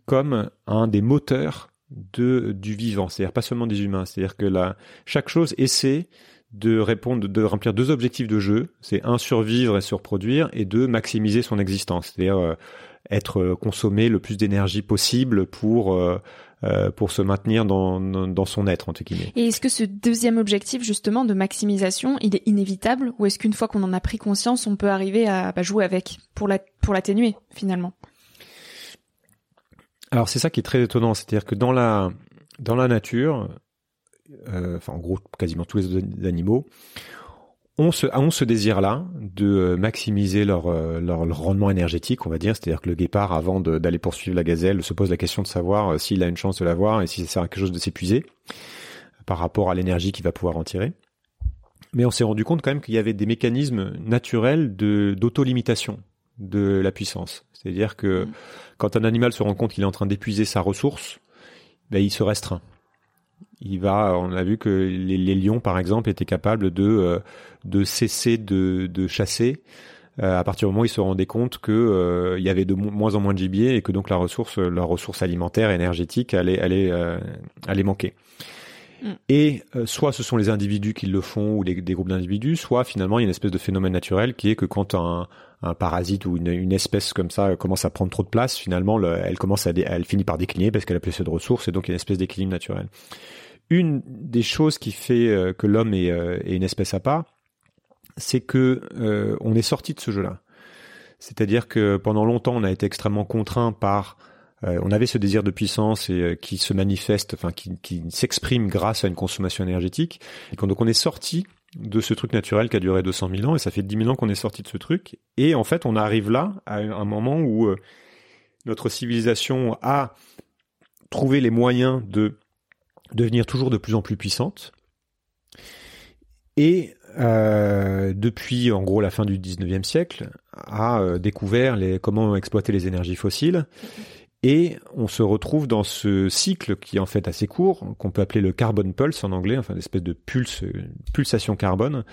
comme un des moteurs de du vivant, c'est-à-dire pas seulement des humains, c'est-à-dire que la, chaque chose essaie de répondre, de remplir deux objectifs de jeu, c'est un survivre et se reproduire, et deux maximiser son existence, c'est-à-dire être euh, consommé le plus d'énergie possible pour euh, euh, pour se maintenir dans, dans son être entre guillemets. Et est-ce que ce deuxième objectif justement de maximisation, il est inévitable ou est-ce qu'une fois qu'on en a pris conscience, on peut arriver à bah, jouer avec pour la pour l'atténuer finalement? Alors c'est ça qui est très étonnant, c'est-à-dire que dans la dans la nature, euh, enfin en gros quasiment tous les animaux, ont ce, ont ce désir-là de euh, maximiser leur, euh, leur, leur, rendement énergétique, on va dire. C'est-à-dire que le guépard, avant d'aller poursuivre la gazelle, se pose la question de savoir euh, s'il a une chance de la voir et si ça sert à quelque chose de s'épuiser par rapport à l'énergie qu'il va pouvoir en tirer. Mais on s'est rendu compte quand même qu'il y avait des mécanismes naturels de d'auto-limitation de la puissance. C'est-à-dire que mmh. quand un animal se rend compte qu'il est en train d'épuiser sa ressource, ben, il se restreint il va, on a vu que les, lions, par exemple, étaient capables de euh, de cesser de, de chasser euh, à partir du moment où ils se rendaient compte que euh, il y avait de moins en moins de gibier et que donc la ressource, la ressource alimentaire énergétique allait allait allait manquer. Mm. Et soit ce sont les individus qui le font ou des groupes d'individus, soit finalement il y a une espèce de phénomène naturel qui est que quand un, un parasite ou une, espèce comme ça commence à prendre trop de place, finalement elle commence à elle finit par décliner parce qu'elle a plus de ressources et donc une espèce d'équilibre naturel une des choses qui fait euh, que l'homme euh, est, une espèce à part, c'est que euh, on est sorti de ce jeu-là. C'est-à-dire que pendant longtemps, on a été extrêmement contraint par on avait ce désir de puissance et qui se manifeste, enfin qui, qui s'exprime grâce à une consommation énergétique. Et quand, donc on est sorti de ce truc naturel qui a duré 200 000 ans, et ça fait 10 000 ans qu'on est sorti de ce truc. Et en fait, on arrive là à un moment où notre civilisation a trouvé les moyens de devenir toujours de plus en plus puissante. Et euh, depuis en gros la fin du 19e siècle, a euh, découvert les, comment exploiter les énergies fossiles. Et on se retrouve dans ce cycle qui est en fait assez court, qu'on peut appeler le carbon pulse en anglais, enfin une espèce de pulse, pulsation carbone,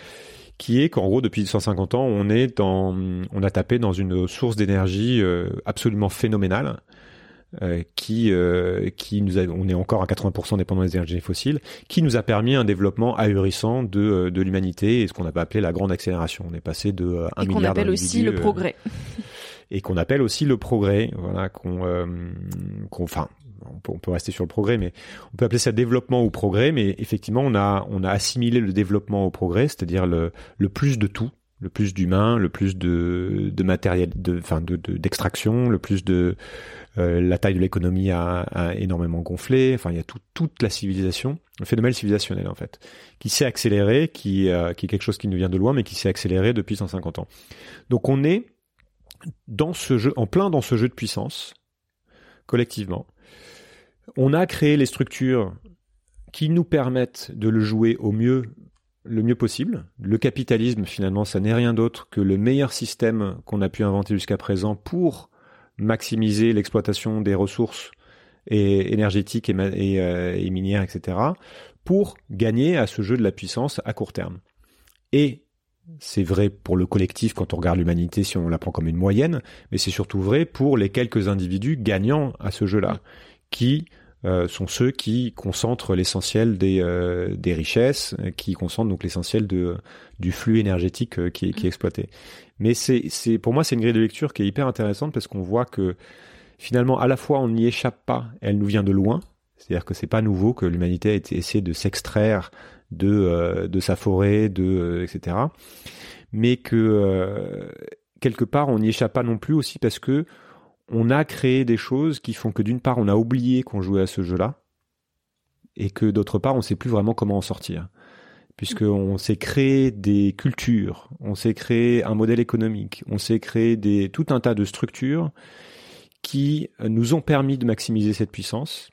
qui est qu'en gros depuis 150 ans on est dans, on a tapé dans une source d'énergie euh, absolument phénoménale, euh, qui euh, qui nous a, on est encore à 80% dépendant des énergies fossiles, qui nous a permis un développement ahurissant de de l'humanité et ce qu'on a appelé la grande accélération. On est passé de 1 et qu'on appelle aussi le progrès. Et qu'on appelle aussi le progrès, voilà qu'on qu'on enfin on peut, on peut, rester sur le progrès, mais on peut appeler ça développement ou progrès. Mais effectivement, on a, on a assimilé le développement au progrès, c'est-à-dire le, le plus de tout, le plus d'humains, le plus de, de matériel, de, enfin, de, d'extraction, le plus de, euh, la taille de l'économie a, a, énormément gonflé. Enfin, il y a tout, toute la civilisation, le phénomène civilisationnel en fait, qui s'est accéléré, qui, euh, qui est quelque chose qui nous vient de loin, mais qui s'est accéléré depuis 150 ans. Donc, on est dans ce jeu, en plein dans ce jeu de puissance, collectivement. On a créé les structures qui nous permettent de le jouer au mieux le mieux possible. Le capitalisme, finalement, ça n'est rien d'autre que le meilleur système qu'on a pu inventer jusqu'à présent pour maximiser l'exploitation des ressources énergétiques et, euh, et, minières, etc., pour gagner à ce jeu de la puissance à court terme. Et c'est vrai pour le collectif quand on regarde l'humanité si on la prend comme une moyenne, mais c'est surtout vrai pour les quelques individus gagnants à ce jeu-là, qui euh, sont ceux qui concentrent l'essentiel des, euh, des richesses, qui concentrent donc l'essentiel de, du flux énergétique euh, qui, est, qui est exploité. Mais c'est, c'est, pour moi, c'est une grille de lecture qui est hyper intéressante parce qu'on voit que finalement, à la fois, on n'y échappe pas, elle nous vient de loin. C'est-à-dire que c'est pas nouveau que l'humanité a été essayé de s'extraire de, de sa forêt, de, etc. Mais que quelque part, on n'y échappe pas non plus aussi parce que on a créé des choses qui font que d'une part, on a oublié qu'on jouait à ce jeu-là, et que d'autre part, on ne sait plus vraiment comment en sortir. Puisqu'on s'est créé des cultures, on s'est créé un modèle économique, on s'est créé des, tout un tas de structures qui nous ont permis de maximiser cette puissance,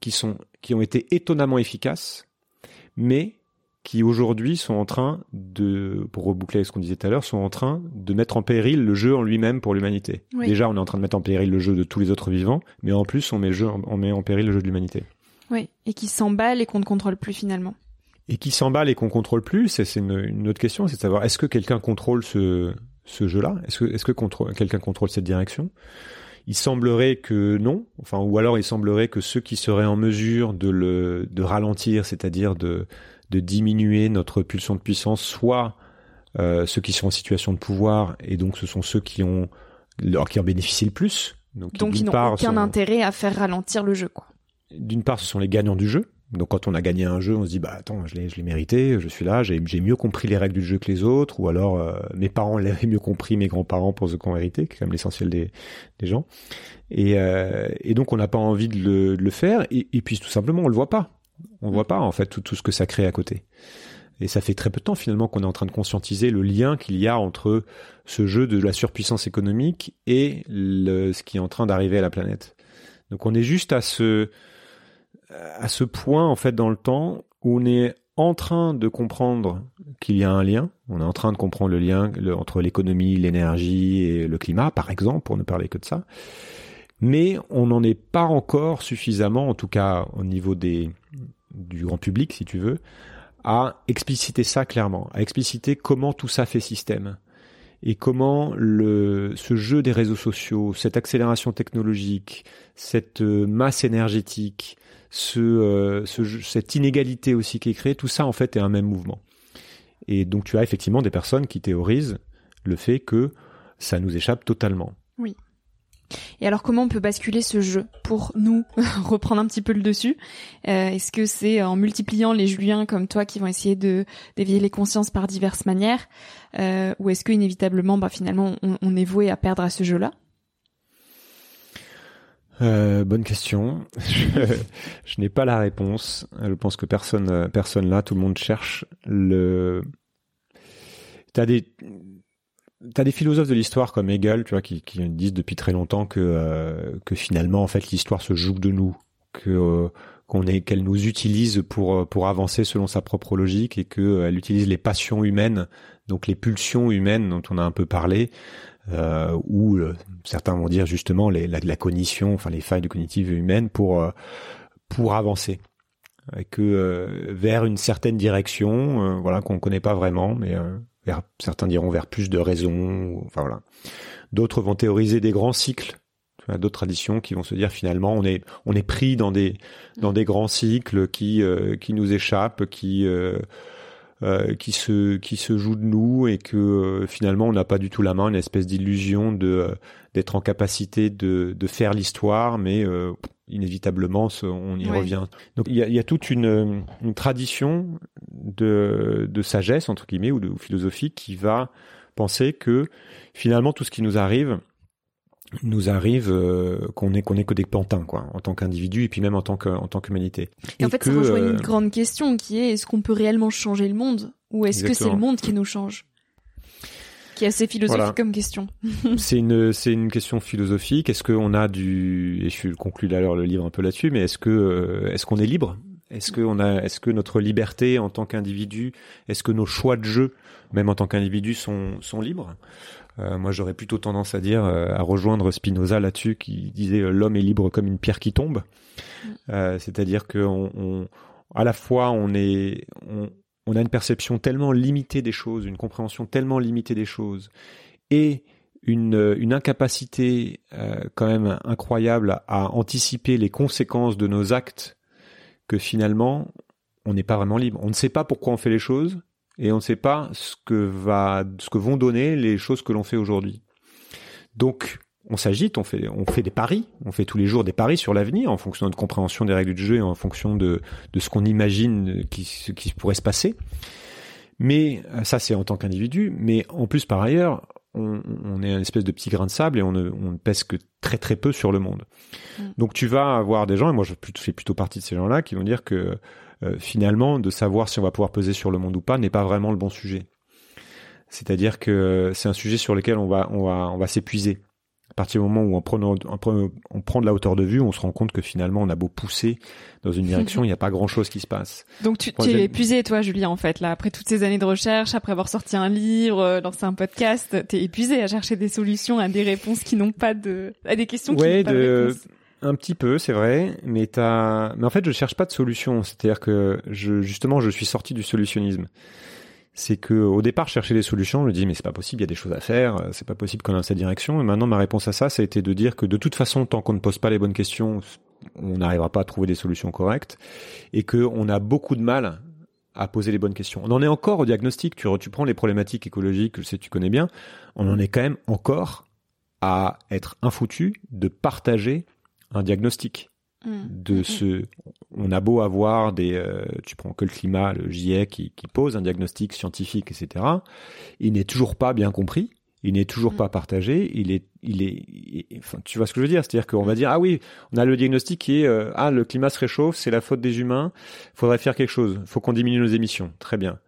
qui ont été étonnamment efficaces, mais qui aujourd'hui sont en train de, pour reboucler ce qu'on disait tout à l'heure, sont en train de mettre en péril le jeu en lui-même pour l'humanité. Déjà, on est en train de mettre en péril le jeu de tous les autres vivants, mais en plus, on met, le jeu, on met en péril le jeu de l'humanité. Oui, et qui s'emballe et qu'on ne contrôle plus finalement. Et qui s'emballe et qu'on contrôle plus, c'est une, une, autre question, c'est de savoir est-ce que quelqu'un contrôle ce, ce jeu-là? Est-ce que, est-ce que contrôle, quelqu'un contrôle cette direction? Il semblerait que non, enfin, ou alors il semblerait que ceux qui seraient en mesure de le, de ralentir, c'est-à-dire de, de diminuer notre pulsion de puissance, soit euh, ceux qui sont en situation de pouvoir, et donc ce sont ceux qui ont qui en bénéficient le plus. Donc, donc ils n'ont aucun intérêt à faire ralentir le jeu, quoi. D'une part, ce sont les gagnants du jeu. Donc quand on a gagné un jeu, on se dit bah attends, je l'ai, je l'ai mérité, je suis là, j'ai, j'ai mieux compris les règles du jeu que les autres, ou alors euh, mes parents l'avaient mieux compris, mes grands-parents pour ce qu'on hérité, qui est quand même l'essentiel des, des gens. Et, euh, et donc on n'a pas envie de le, de le faire, et, puis tout simplement on le voit pas. On voit pas en fait tout, tout ce que ça crée à côté. Et ça fait très peu de temps finalement qu'on est en train de conscientiser le lien qu'il y a entre ce jeu de la surpuissance économique et le, ce qui est en train d'arriver à la planète. Donc on est juste à ce à ce point en fait dans le temps où on est en train de comprendre qu'il y a un lien. On est en train de comprendre le lien entre l'économie, l'énergie et le climat, par exemple, pour ne parler que de ça. Mais on n'en est pas encore suffisamment, en tout cas au niveau des, du grand public, si tu veux, à expliciter ça clairement, à expliciter comment tout ça fait système et comment le, ce jeu des réseaux sociaux, cette accélération technologique, cette euh, masse énergétique, ce, euh, ce, cette inégalité aussi qui est créée, tout ça en fait est un même mouvement. Et donc tu as effectivement des personnes qui théorisent le fait que ça nous échappe totalement. Et alors comment on peut basculer ce jeu pour nous reprendre un petit peu le dessus? Euh, Est-ce que c'est en multipliant les Juliens comme toi qui vont essayer de d'éveiller les consciences par diverses manières, euh, ou est-ce que inévitablement, bah, finalement, on, est voué à perdre à ce jeu-là? Euh, bonne question. je, n'ai pas la réponse. Je pense que personne, personne là, tout le monde cherche le. T'as des, t'as des philosophes de l'histoire comme Hegel, tu vois, qui, qui disent depuis très longtemps que euh, que finalement, en fait, l'histoire se joue de nous, que euh, qu'on est qu'elle nous utilise pour pour avancer selon sa propre logique et que elle utilise les passions humaines, donc les pulsions humaines dont on a un peu parlé, euh, ou certains vont dire justement les, la, la, cognition, enfin les failles de cognitive humaine pour pour avancer. Que euh, vers une certaine direction, euh, voilà qu'on connaît pas vraiment, mais euh, certains diront vers plus de raison. Enfin voilà. D'autres vont théoriser des grands cycles. D'autres traditions qui vont se dire finalement on est on est pris dans des dans des grands cycles qui qui nous échappent, qui qui se qui se jouent de nous et que finalement on n'a pas du tout la main, une espèce d'illusion de d'être en capacité de de faire l'histoire, mais inévitablement, on y revient. Donc il y a, y a, toute une, une tradition de, de, sagesse entre guillemets ou de philosophie qui va penser que finalement tout ce qui nous arrive nous arrive euh, qu'on est qu'on est que des pantins quoi en tant qu'individu et puis même en tant que en tant qu'humanité. Et, en fait ça rejoint une euh, grande question qui est est-ce qu'on peut réellement changer le monde? Ou est-ce que c'est le monde qui nous change? Qui est assez philosophique comme question. c'est une c'est une question philosophique. Est-ce qu'on a du et je conclue d'ailleurs le livre un peu là-dessus, mais est-ce que euh, est-ce qu'on est libre? Est-ce que on a est-ce que notre liberté en tant qu'individu, est-ce que nos choix de jeu, même en tant qu'individu, sont sont libres? Euh, Moi, j'aurais plutôt tendance à dire euh, à rejoindre Spinoza là-dessus, qui disait l'homme est libre comme une pierre qui tombe. Mm. C'est-à-dire que on, à la fois on est on, on a une perception tellement limitée des choses, une compréhension tellement limitée des choses, et une, une incapacité euh, quand même incroyable à anticiper les conséquences de nos actes, que finalement, on n'est pas vraiment libre. On ne sait pas pourquoi on fait les choses, et on ne sait pas ce que ce que vont donner les choses que l'on fait aujourd'hui. Donc, on s'agite, on fait, on fait des paris, on fait tous les jours des paris sur l'avenir en fonction de notre compréhension des règles du jeu et en fonction de, de ce qu'on imagine qui, ce qui pourrait se passer. Mais euh, ça, c'est en tant qu'individu. Mais en plus, par ailleurs, on, on, est un espèce de petit grain de sable et on ne, on ne pèse que très très peu sur le monde. Mm. Donc tu vas avoir des gens, et moi je fais plutôt partie de ces gens-là, qui vont dire que euh, finalement, de savoir si on va pouvoir peser sur le monde ou pas n'est pas vraiment le bon sujet. C'est-à-dire que c'est un sujet sur lequel on va, on va, on va s'épuiser partir du moment où on prend, on prend de la hauteur de vue, on se rend compte que finalement on a beau pousser dans une direction, il n'y a pas grand chose qui se passe. Donc tu, tu es épuisé toi Julien en fait là après toutes ces années de recherche, après avoir sorti un livre, euh, lancé un podcast, t'es épuisé à chercher des solutions à des réponses qui n'ont pas de à des questions qui n'ont pas de, réponse. Un petit peu, c'est vrai, mais t'as, mais en fait, je cherche pas de solution. C'est-à-dire que je, justement, je suis sorti du solutionnisme c'est que au départ chercher des solutions, je me dis mais c'est pas possible, il y a des choses à faire, euh, c'est pas possible qu'on aille dans cette direction. Et maintenant ma réponse à ça, ça a été de dire que de toute façon, tant qu'on ne pose pas les bonnes questions, on n'arrivera pas à trouver des solutions correctes, et que on a beaucoup de mal à poser les bonnes questions. On en est encore au diagnostic. Tu, tu prends les problématiques écologiques, je sais tu connais bien, on en est quand même encore à être infoutu de partager un diagnostic. Mm. de mm, mm. ce on a beau avoir des euh, tu prends que le climat le GIEC qui, qui pose un diagnostic scientifique etc il n'est toujours pas bien compris il n'est toujours pas partagé il est il est enfin, tu vois ce que je veux dire? C'est-à-dire qu'on va dire ah oui on a le diagnostic qui est euh, ah le climat se réchauffe c'est la faute des humains faudrait faire quelque chose faut qu'on diminue nos émissions. Très bien.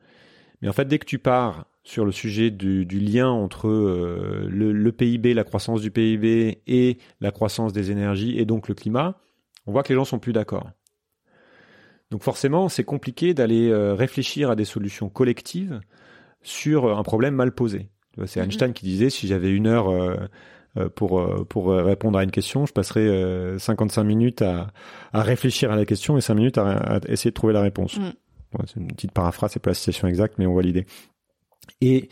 Mais en fait dès que tu pars sur le sujet du, du lien entre euh, le, le PIB la croissance du PIB et la croissance des énergies et donc le climat on voit que les gens sont plus d'accord. Donc forcément, c'est compliqué d'aller euh, réfléchir à des solutions collectives sur euh, un problème mal posé. C'est mhm. Einstein qui disait si j'avais une heure euh, pour pour répondre à une question, je passerais 55 minutes à, à réfléchir à la question et 5 minutes à, essayer de trouver la réponse. Mhm. c'est une petite paraphrase, c'est pas la citation exacte, mais on voit l'idée. Et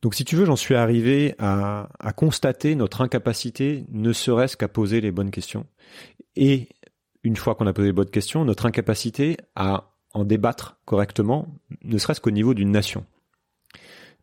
donc si tu veux, j'en suis arrivé à, à constater notre incapacité, ne serait-ce qu'à poser les bonnes questions. Et une fois qu'on a posé les bonnes questions, notre incapacité à en débattre correctement, ne serait-ce qu'au niveau d'une nation.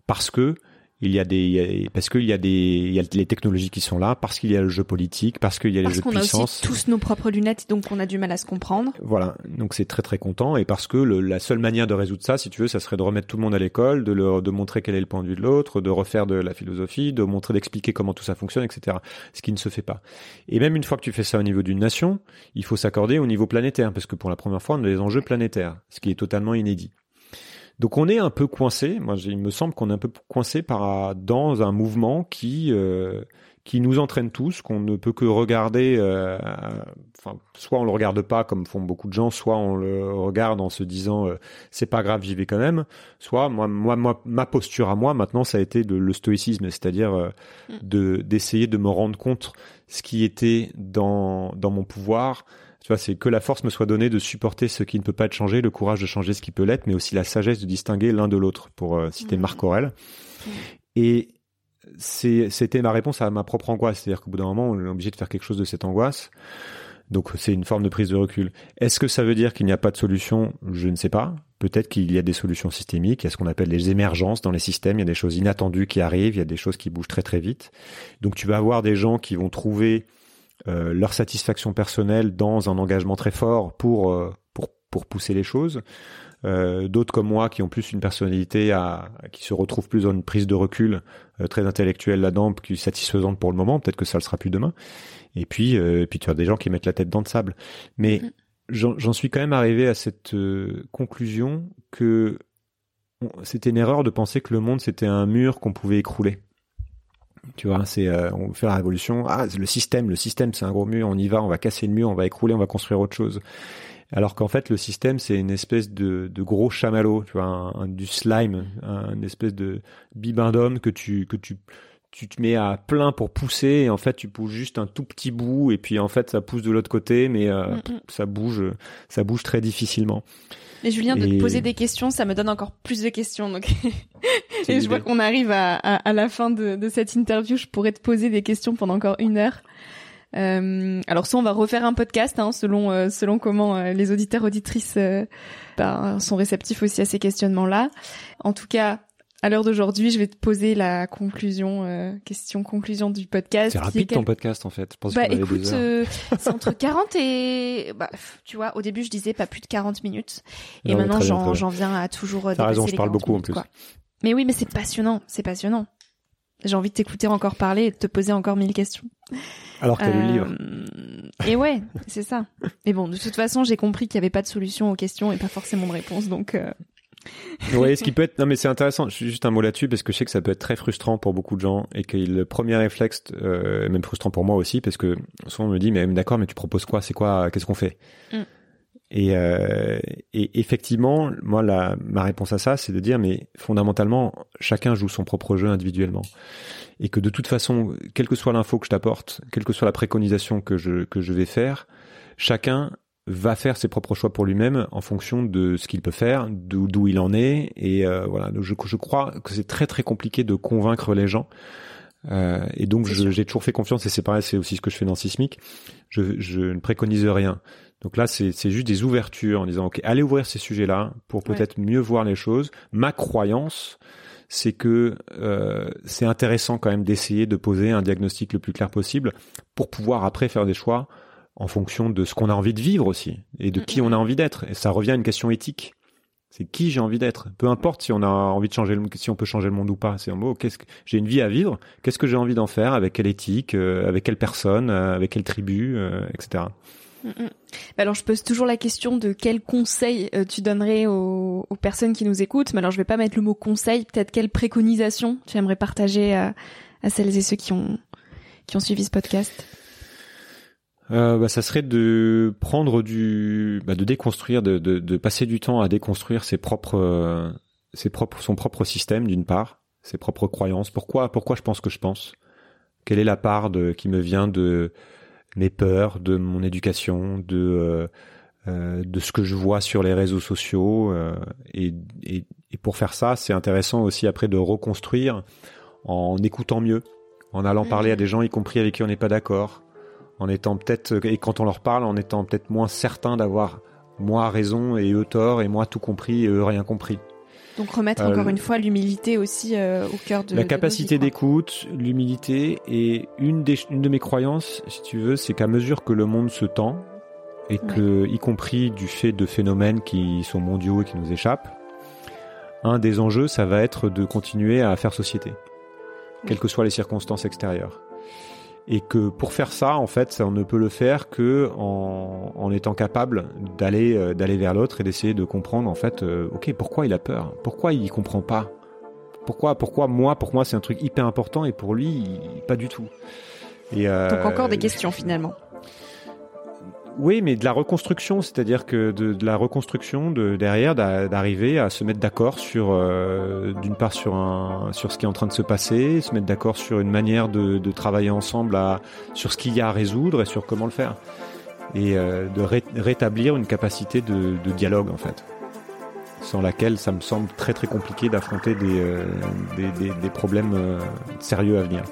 Parce que il y a des parce qu'il y a des il y a les technologies qui sont là parce qu'il y a le jeu politique parce qu'il y a les jeux de puissance parce qu'on a aussi tous nos propres lunettes donc on a du mal à se comprendre. Voilà. Donc c'est très très content. Et parce que le, la seule manière de résoudre ça si tu veux ça serait de remettre tout le monde à l'école de leur de montrer quel est le point de vue de l'autre de refaire de la philosophie de montrer d'expliquer comment tout ça fonctionne etc ce qui ne se fait pas. Et même une fois que tu fais ça au niveau d'une nation il faut s'accorder au niveau planétaire parce que pour la première fois on a des enjeux planétaires ce qui est totalement inédit donc on est un peu coincé. Moi, il me semble qu'on est un peu coincé par dans un mouvement qui euh, qui nous entraîne tous, qu'on ne peut que regarder. Euh, enfin, soit on le regarde pas comme font beaucoup de gens, soit on le regarde en se disant euh, c'est pas grave, j'y vais quand même. Soit moi, moi, moi, ma posture à moi maintenant, ça a été de le stoïcisme, c'est-à-dire euh, mm. de d'essayer de me rendre compte ce qui était dans dans mon pouvoir. Tu vois, c'est que la force me soit donnée de supporter ce qui ne peut pas être changé, le courage de changer ce qui peut l'être, mais aussi la sagesse de distinguer l'un de l'autre, pour citer mm. Marc Aurel. Et c'était ma réponse à ma propre angoisse. C'est-à-dire qu'au bout d'un moment, on est obligé de faire quelque chose de cette angoisse. Donc c'est une forme de prise de recul. Est-ce que ça veut dire qu'il n'y a pas de solution? Je ne sais pas. Peut-être qu'il y a des solutions systémiques. Il y a ce qu'on appelle les émergences dans les systèmes. Il y a des choses inattendues qui arrivent. Il y a des choses qui bougent très très vite. Donc tu vas avoir des gens qui vont trouver euh, leur satisfaction personnelle dans un engagement très fort pour euh, pour pour pousser les choses. Euh, d'autres comme moi qui ont plus une personnalité à, qui se retrouvent plus dans une prise de recul euh, très intellectuelle là-dedans, qui est satisfaisante pour le moment. Peut-être que ça le sera plus demain. Et puis, euh, puis tu as des gens qui mettent la tête dans le sable. Mais mm-hmm. j'en suis quand même arrivé à cette conclusion que c'était une erreur de penser que le monde c'était un mur qu'on pouvait écrouler. Tu vois, c'est on fait la révolution. Ah, le système, le système, c'est un gros mur. On y va, on va casser le mur, on va écrouler, on va construire autre chose alors qu'en fait le système c'est une espèce de, gros chamallow, tu vois, un, du slime, une espèce de bibendum que tu que tu tu te mets à plein pour pousser et en fait tu pousses juste un tout petit bout et puis en fait ça pousse de l'autre côté mais euh, mm, mm. ça bouge ça bouge très difficilement. Mais Julien, de te poser des questions, ça me donne encore plus de questions. Donc, et je vois qu'on arrive à, à, la fin de, de cette interview. Je pourrais te poser des questions pendant encore une heure. Euh, alors soit on va refaire un podcast hein, selon euh, selon comment euh, les auditeurs auditrices bah, sont réceptifs aussi à ces questionnements-là. En tout cas, à l'heure d'aujourd'hui, je vais te poser la conclusion, question conclusion du podcast. C'est rapide ton podcast en fait. Je pense bah écoute, c'est entre 40 et, bah, tu vois, au début je disais pas plus de 40 minutes, et maintenant j'en j'en viens à toujours. T'as raison, je parle beaucoup en plus. Mais oui, mais c'est passionnant, c'est passionnant. J'ai envie de t'écouter encore parler et de te poser encore mille questions. Alors que lu le livre. Euh, et ouais, c'est ça. Mais bon, de toute façon, j'ai compris qu'il n'y avait pas de solution aux questions et pas forcément de réponse, donc. Euh... ce qui peut être, non mais c'est intéressant. Je suis juste un mot là-dessus parce que je sais que ça peut être très frustrant pour beaucoup de gens et que le premier réflexe, euh, même frustrant pour moi aussi, parce que souvent on me dit mais d'accord, mais tu proposes quoi C'est quoi Qu'est-ce qu'on fait mm. Et, euh, et, effectivement, moi, la, ma réponse à ça, c'est de dire, mais fondamentalement, chacun joue son propre jeu individuellement, et que de toute façon, quelle que soit l'info que je t'apporte, quelle que soit la préconisation que je que je vais faire, chacun va faire ses propres choix pour lui-même en fonction de ce qu'il peut faire, d'où il en est, et euh, voilà. Je, je crois que c'est très très compliqué de convaincre les gens. Euh, et donc j'ai toujours fait confiance et c'est pareil, c'est aussi ce que je fais dans Sismic. Je, je ne préconise rien. Donc là, c'est juste des ouvertures en disant, OK, allez ouvrir ces sujets-là pour peut-être mieux voir les choses. Ma croyance, c'est que euh, c'est intéressant quand même d'essayer de poser un diagnostic le plus clair possible pour pouvoir après faire des choix en fonction de ce qu'on a envie de vivre aussi et de qui on a envie d'être. Et ça revient à une question éthique. C'est qui j'ai envie d'être. Peu importe si on a envie de changer le, si on peut changer le monde ou pas. C'est en mot, qu'est-ce que j'ai une vie à vivre. Qu'est-ce que j'ai envie d'en faire? Avec quelle éthique, euh, avec quelle personne, euh, avec quelle tribu, etc. Mm, mm. Bah, alors je pose toujours la question de quel conseil euh, tu donnerais aux, personnes qui nous écoutent. Mais alors je vais pas mettre le mot conseil, peut-être quelle préconisation tu aimerais partager à, celles et ceux qui ont qui ont suivi ce podcast? Euh, bah, ça serait de prendre du, bah, de déconstruire, de, de, passer du temps à déconstruire ses propres, ses propres, son propre système d'une part, ses propres croyances. Pourquoi, pourquoi je pense que je pense? Quelle est la part de, qui me vient de mes peurs, de mon éducation, de euh, euh, de ce que je vois sur les réseaux sociaux. Euh, et, et, et, pour faire ça, c'est intéressant aussi après de reconstruire en écoutant mieux, en allant parler à des gens, y compris avec qui on n'est pas d'accord, en étant peut-être et quand on leur parle, en étant peut-être moins certain d'avoir moi raison et eux tort et moi tout compris et eux rien compris. Donc remettre euh, encore une fois l'humilité aussi euh, au cœur de la capacité d'écoute, l'humilité et une des une de mes croyances, si tu veux, c'est qu'à mesure que le monde se tend et que, y compris du fait de phénomènes qui sont mondiaux et qui nous échappent, un des enjeux, ça va être de continuer à faire société, quelles que soient les circonstances extérieures et que pour faire ça, en fait, on ne peut le faire que en, étant capable d'aller euh, d'aller vers l'autre et d'essayer de comprendre, en fait, euh, ok, pourquoi il a peur, pourquoi il comprend pas, Pourquoi, pourquoi moi, pour moi, c'est un truc hyper important et pour lui, pas du tout. Et Donc encore des questions finalement. Oui, mais de la reconstruction, c'est-à-dire que de, la reconstruction de derrière, d'arriver à se mettre d'accord sur, euh, d'une part sur un, sur ce qui est en train de se passer, se mettre d'accord sur une manière de, travailler ensemble à, sur ce qu'il y a à résoudre et sur comment le faire, et euh, de rétablir une capacité de, dialogue en fait, sans laquelle ça me semble très très compliqué d'affronter des, euh, des, problèmes sérieux à venir.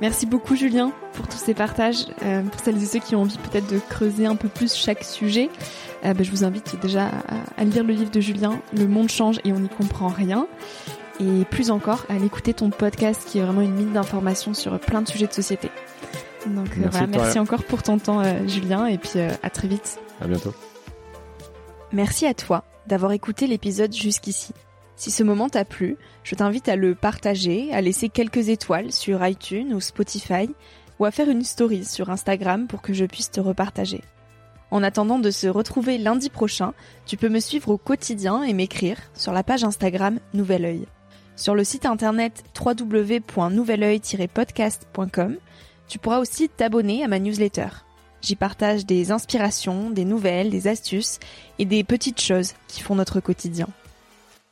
Merci beaucoup Julien pour tous ces partages. Euh, pour celles et ceux qui ont envie peut-être de creuser un peu plus chaque sujet, euh, bah, je vous invite déjà à, lire le livre de Julien, Le monde change et on n'y comprend rien. Et plus encore, à l'écouter ton podcast qui est vraiment une mine d'informations sur plein de sujets de société. Donc euh, merci, voilà, merci encore pour ton temps Julien et puis à très vite. À bientôt. Merci à toi d'avoir écouté l'épisode jusqu'ici. Si ce moment t'a plu, je t'invite à le partager, à laisser quelques étoiles sur iTunes ou Spotify, ou à faire une story sur Instagram pour que je puisse te repartager. En attendant de se retrouver lundi prochain, tu peux me suivre au quotidien et m'écrire sur la page Instagram Nouvel Oeil. Sur le site internet www.nouveloeil-podcast.com, tu pourras aussi t'abonner à ma newsletter. J'y partage des inspirations, des nouvelles, des astuces et des petites choses qui font notre quotidien.